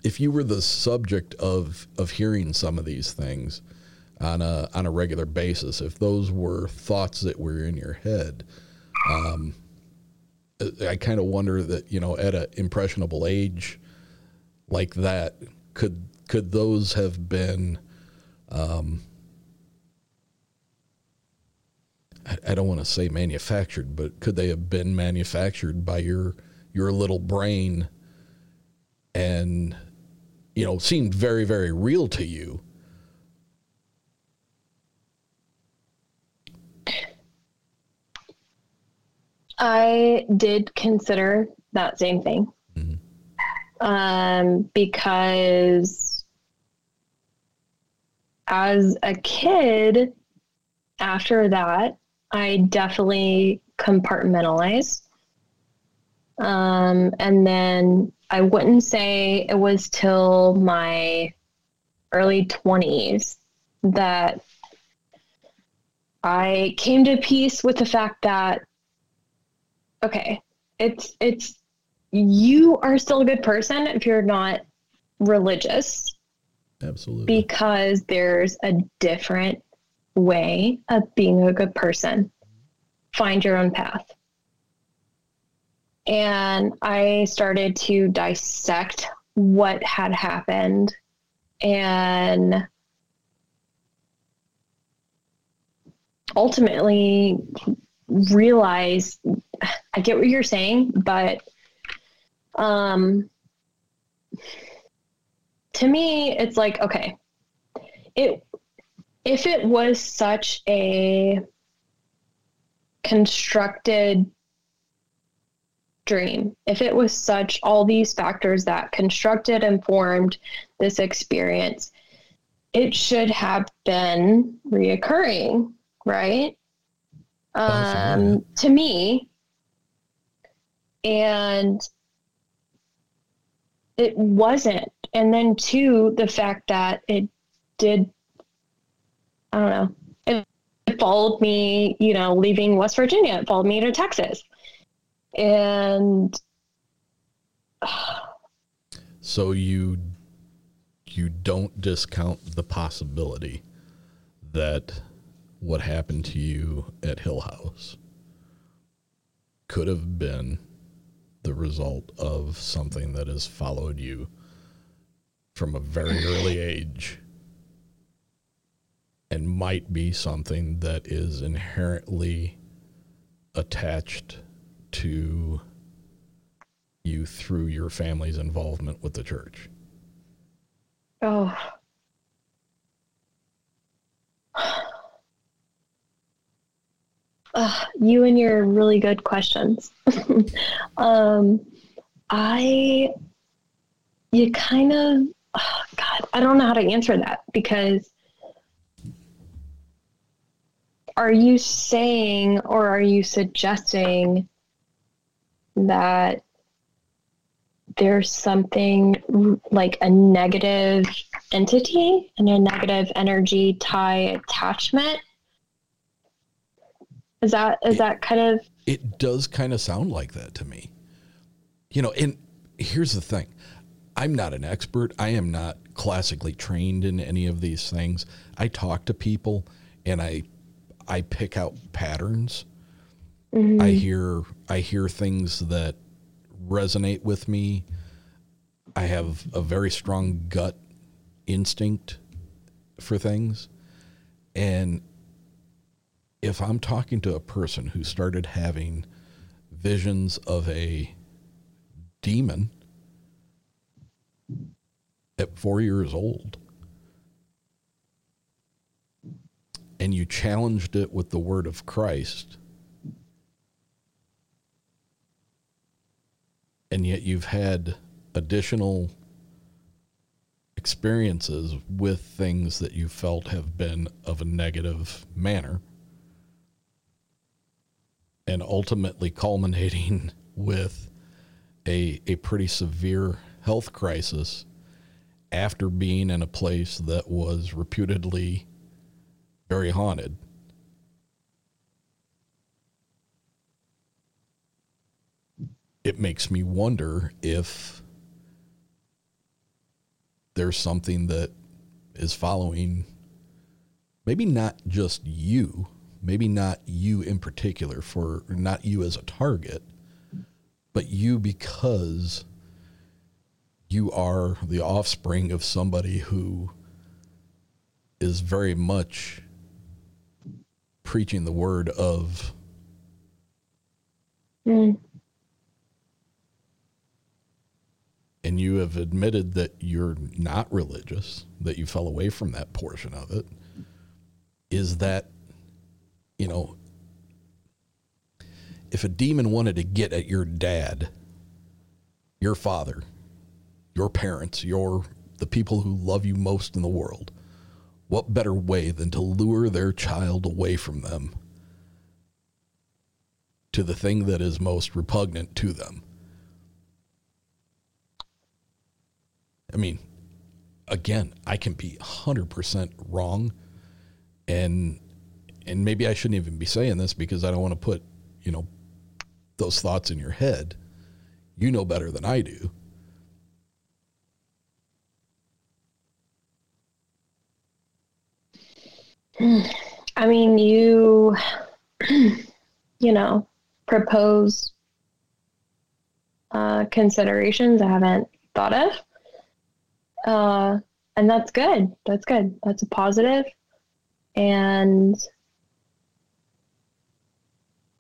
if you were the subject of of hearing some of these things on a on a regular basis, if those were thoughts that were in your head, um, I kind of wonder that you know at an impressionable age like that could could those have been um, I, don't want to say manufactured, but could they have been manufactured by your your little brain and you know seemed very very real to you? I did consider that same thing. Um, because as a kid, after that, I definitely compartmentalized. Um, and then I wouldn't say it was till my early 20s that I came to peace with the fact that okay, it's it's you are still a good person if you're not religious Absolutely. because there's a different way of being a good person. Find your own path. And I started to dissect what had happened and ultimately realize I get what you're saying, but um to me it's like okay it if it was such a constructed dream if it was such all these factors that constructed and formed this experience it should have been reoccurring right? Um to me and it wasn't. And then two the fact that it did i don't know. It, it followed me you know leaving west virginia. It followed me to texas. And So you you don't discount the possibility that what happened to you at Hill House could have been the result of something that has followed you from a very early age and might be something that is inherently attached to you through your family's involvement with the church. oh Ugh, you and your really good questions. um, I, you kind of, oh God, I don't know how to answer that because are you saying or are you suggesting that there's something like a negative entity and a negative energy tie attachment? Is that is that kind of It does kind of sound like that to me. You know, and here's the thing I'm not an expert, I am not classically trained in any of these things. I talk to people and I I pick out patterns. Mm-hmm. I hear I hear things that resonate with me. I have a very strong gut instinct for things. And if I'm talking to a person who started having visions of a demon at four years old, and you challenged it with the word of Christ, and yet you've had additional experiences with things that you felt have been of a negative manner and ultimately culminating with a a pretty severe health crisis after being in a place that was reputedly very haunted. It makes me wonder if there's something that is following maybe not just you, maybe not you in particular for not you as a target, but you because you are the offspring of somebody who is very much preaching the word of Mm. and you have admitted that you're not religious, that you fell away from that portion of it, is that, you know, if a demon wanted to get at your dad, your father, your parents, your the people who love you most in the world, what better way than to lure their child away from them to the thing that is most repugnant to them? I mean, again, I can be 100% wrong and and maybe I shouldn't even be saying this because I don't want to put, you know, those thoughts in your head. You know better than I do. I mean, you, you know, propose uh, considerations I haven't thought of. Uh, and that's good. That's good. That's a positive. And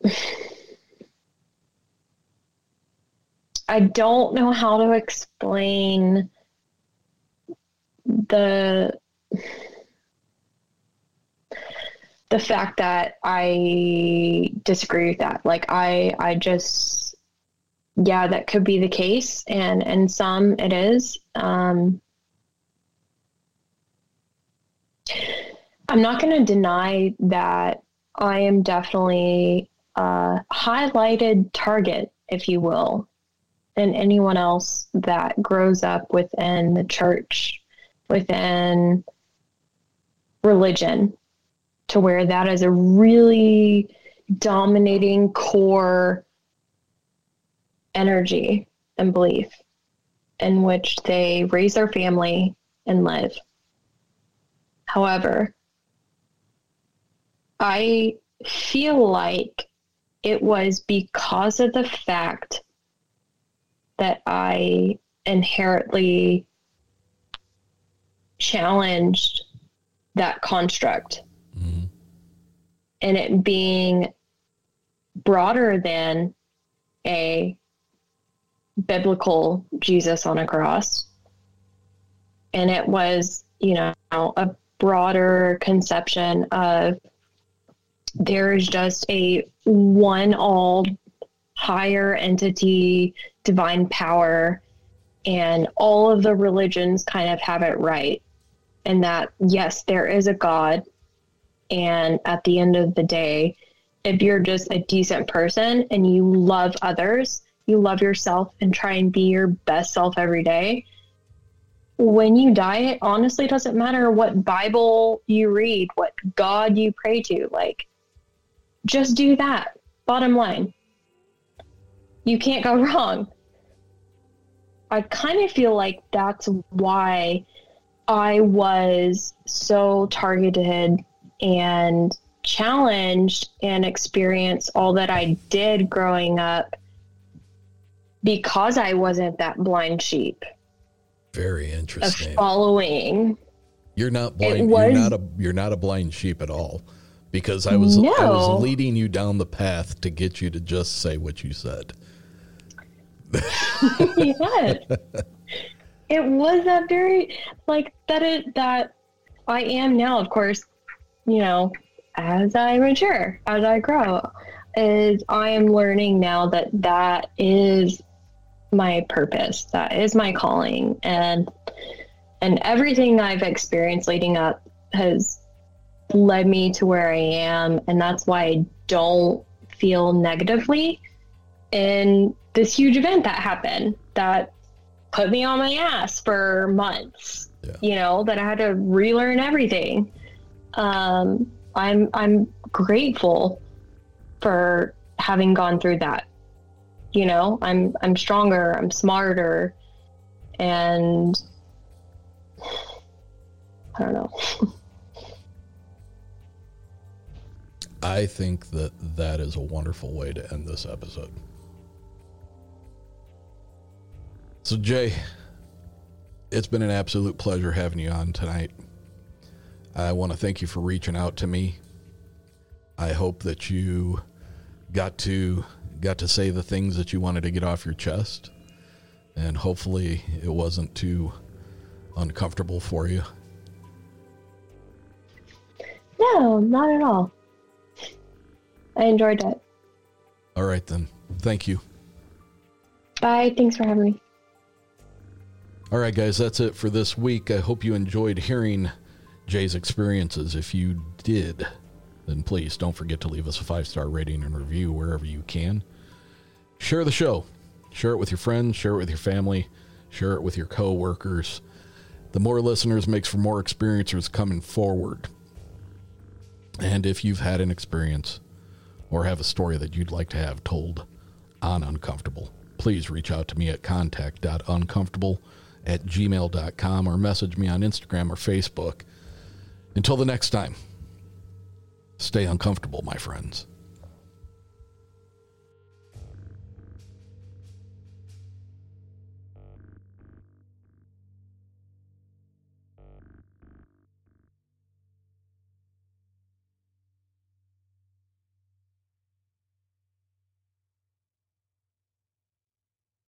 I don't know how to explain the the fact that I disagree with that. Like I I just yeah, that could be the case and and some it is. Um I'm not going to deny that I am definitely a highlighted target, if you will, and anyone else that grows up within the church, within religion, to where that is a really dominating core energy and belief in which they raise their family and live. However, I feel like it was because of the fact that I inherently challenged that construct and it being broader than a biblical Jesus on a cross. And it was, you know, a broader conception of there is just a one all higher entity, divine power, and all of the religions kind of have it right. And that, yes, there is a God. And at the end of the day, if you're just a decent person and you love others, you love yourself and try and be your best self every day, when you die, it honestly doesn't matter what Bible you read, what God you pray to. Like, just do that. Bottom line. You can't go wrong. I kind of feel like that's why I was so targeted and challenged and experienced all that I did growing up because I wasn't that blind sheep Very interesting. following. You're not blind. was- You're not a you're not a blind sheep at all. Because I was I No. was leading you down the path to get you to just say what you said. yes. It was that very like that it that I am now, of course, you know, as I mature, as I grow, is I am learning now that that is my purpose. That is my calling and and everything I've experienced leading up has led me to where I am and that's why I don't feel negatively in this huge event that happened that put me on my ass for months. You know, that I had to relearn everything. Um, I'm I'm grateful for having gone through that. You know, I'm I'm stronger, I'm smarter, and I don't know. I think that that is a wonderful way to end this episode. So, Jay, it's been an absolute pleasure having you on tonight. I want to thank you for reaching out to me. I hope that you got to got to say the things that you wanted to get off your chest, and hopefully it wasn't too uncomfortable for you. No, not at all. I enjoyed it. All right then. Thank you. Bye. Thanks for having me. All right, guys, that's it for this week. I hope you enjoyed hearing Jay's experiences. If you did, then please don't forget to leave us a five star rating and review wherever you can. Share the show. Share it with your friends, share it with your family, share it with your co-workers. The more listeners makes for more experiencers coming forward. And if you've had an experience or have a story that you'd like to have told on Uncomfortable, please reach out to me at contact.uncomfortable at gmail.com or message me on Instagram or Facebook. Until the next time, stay uncomfortable, my friends.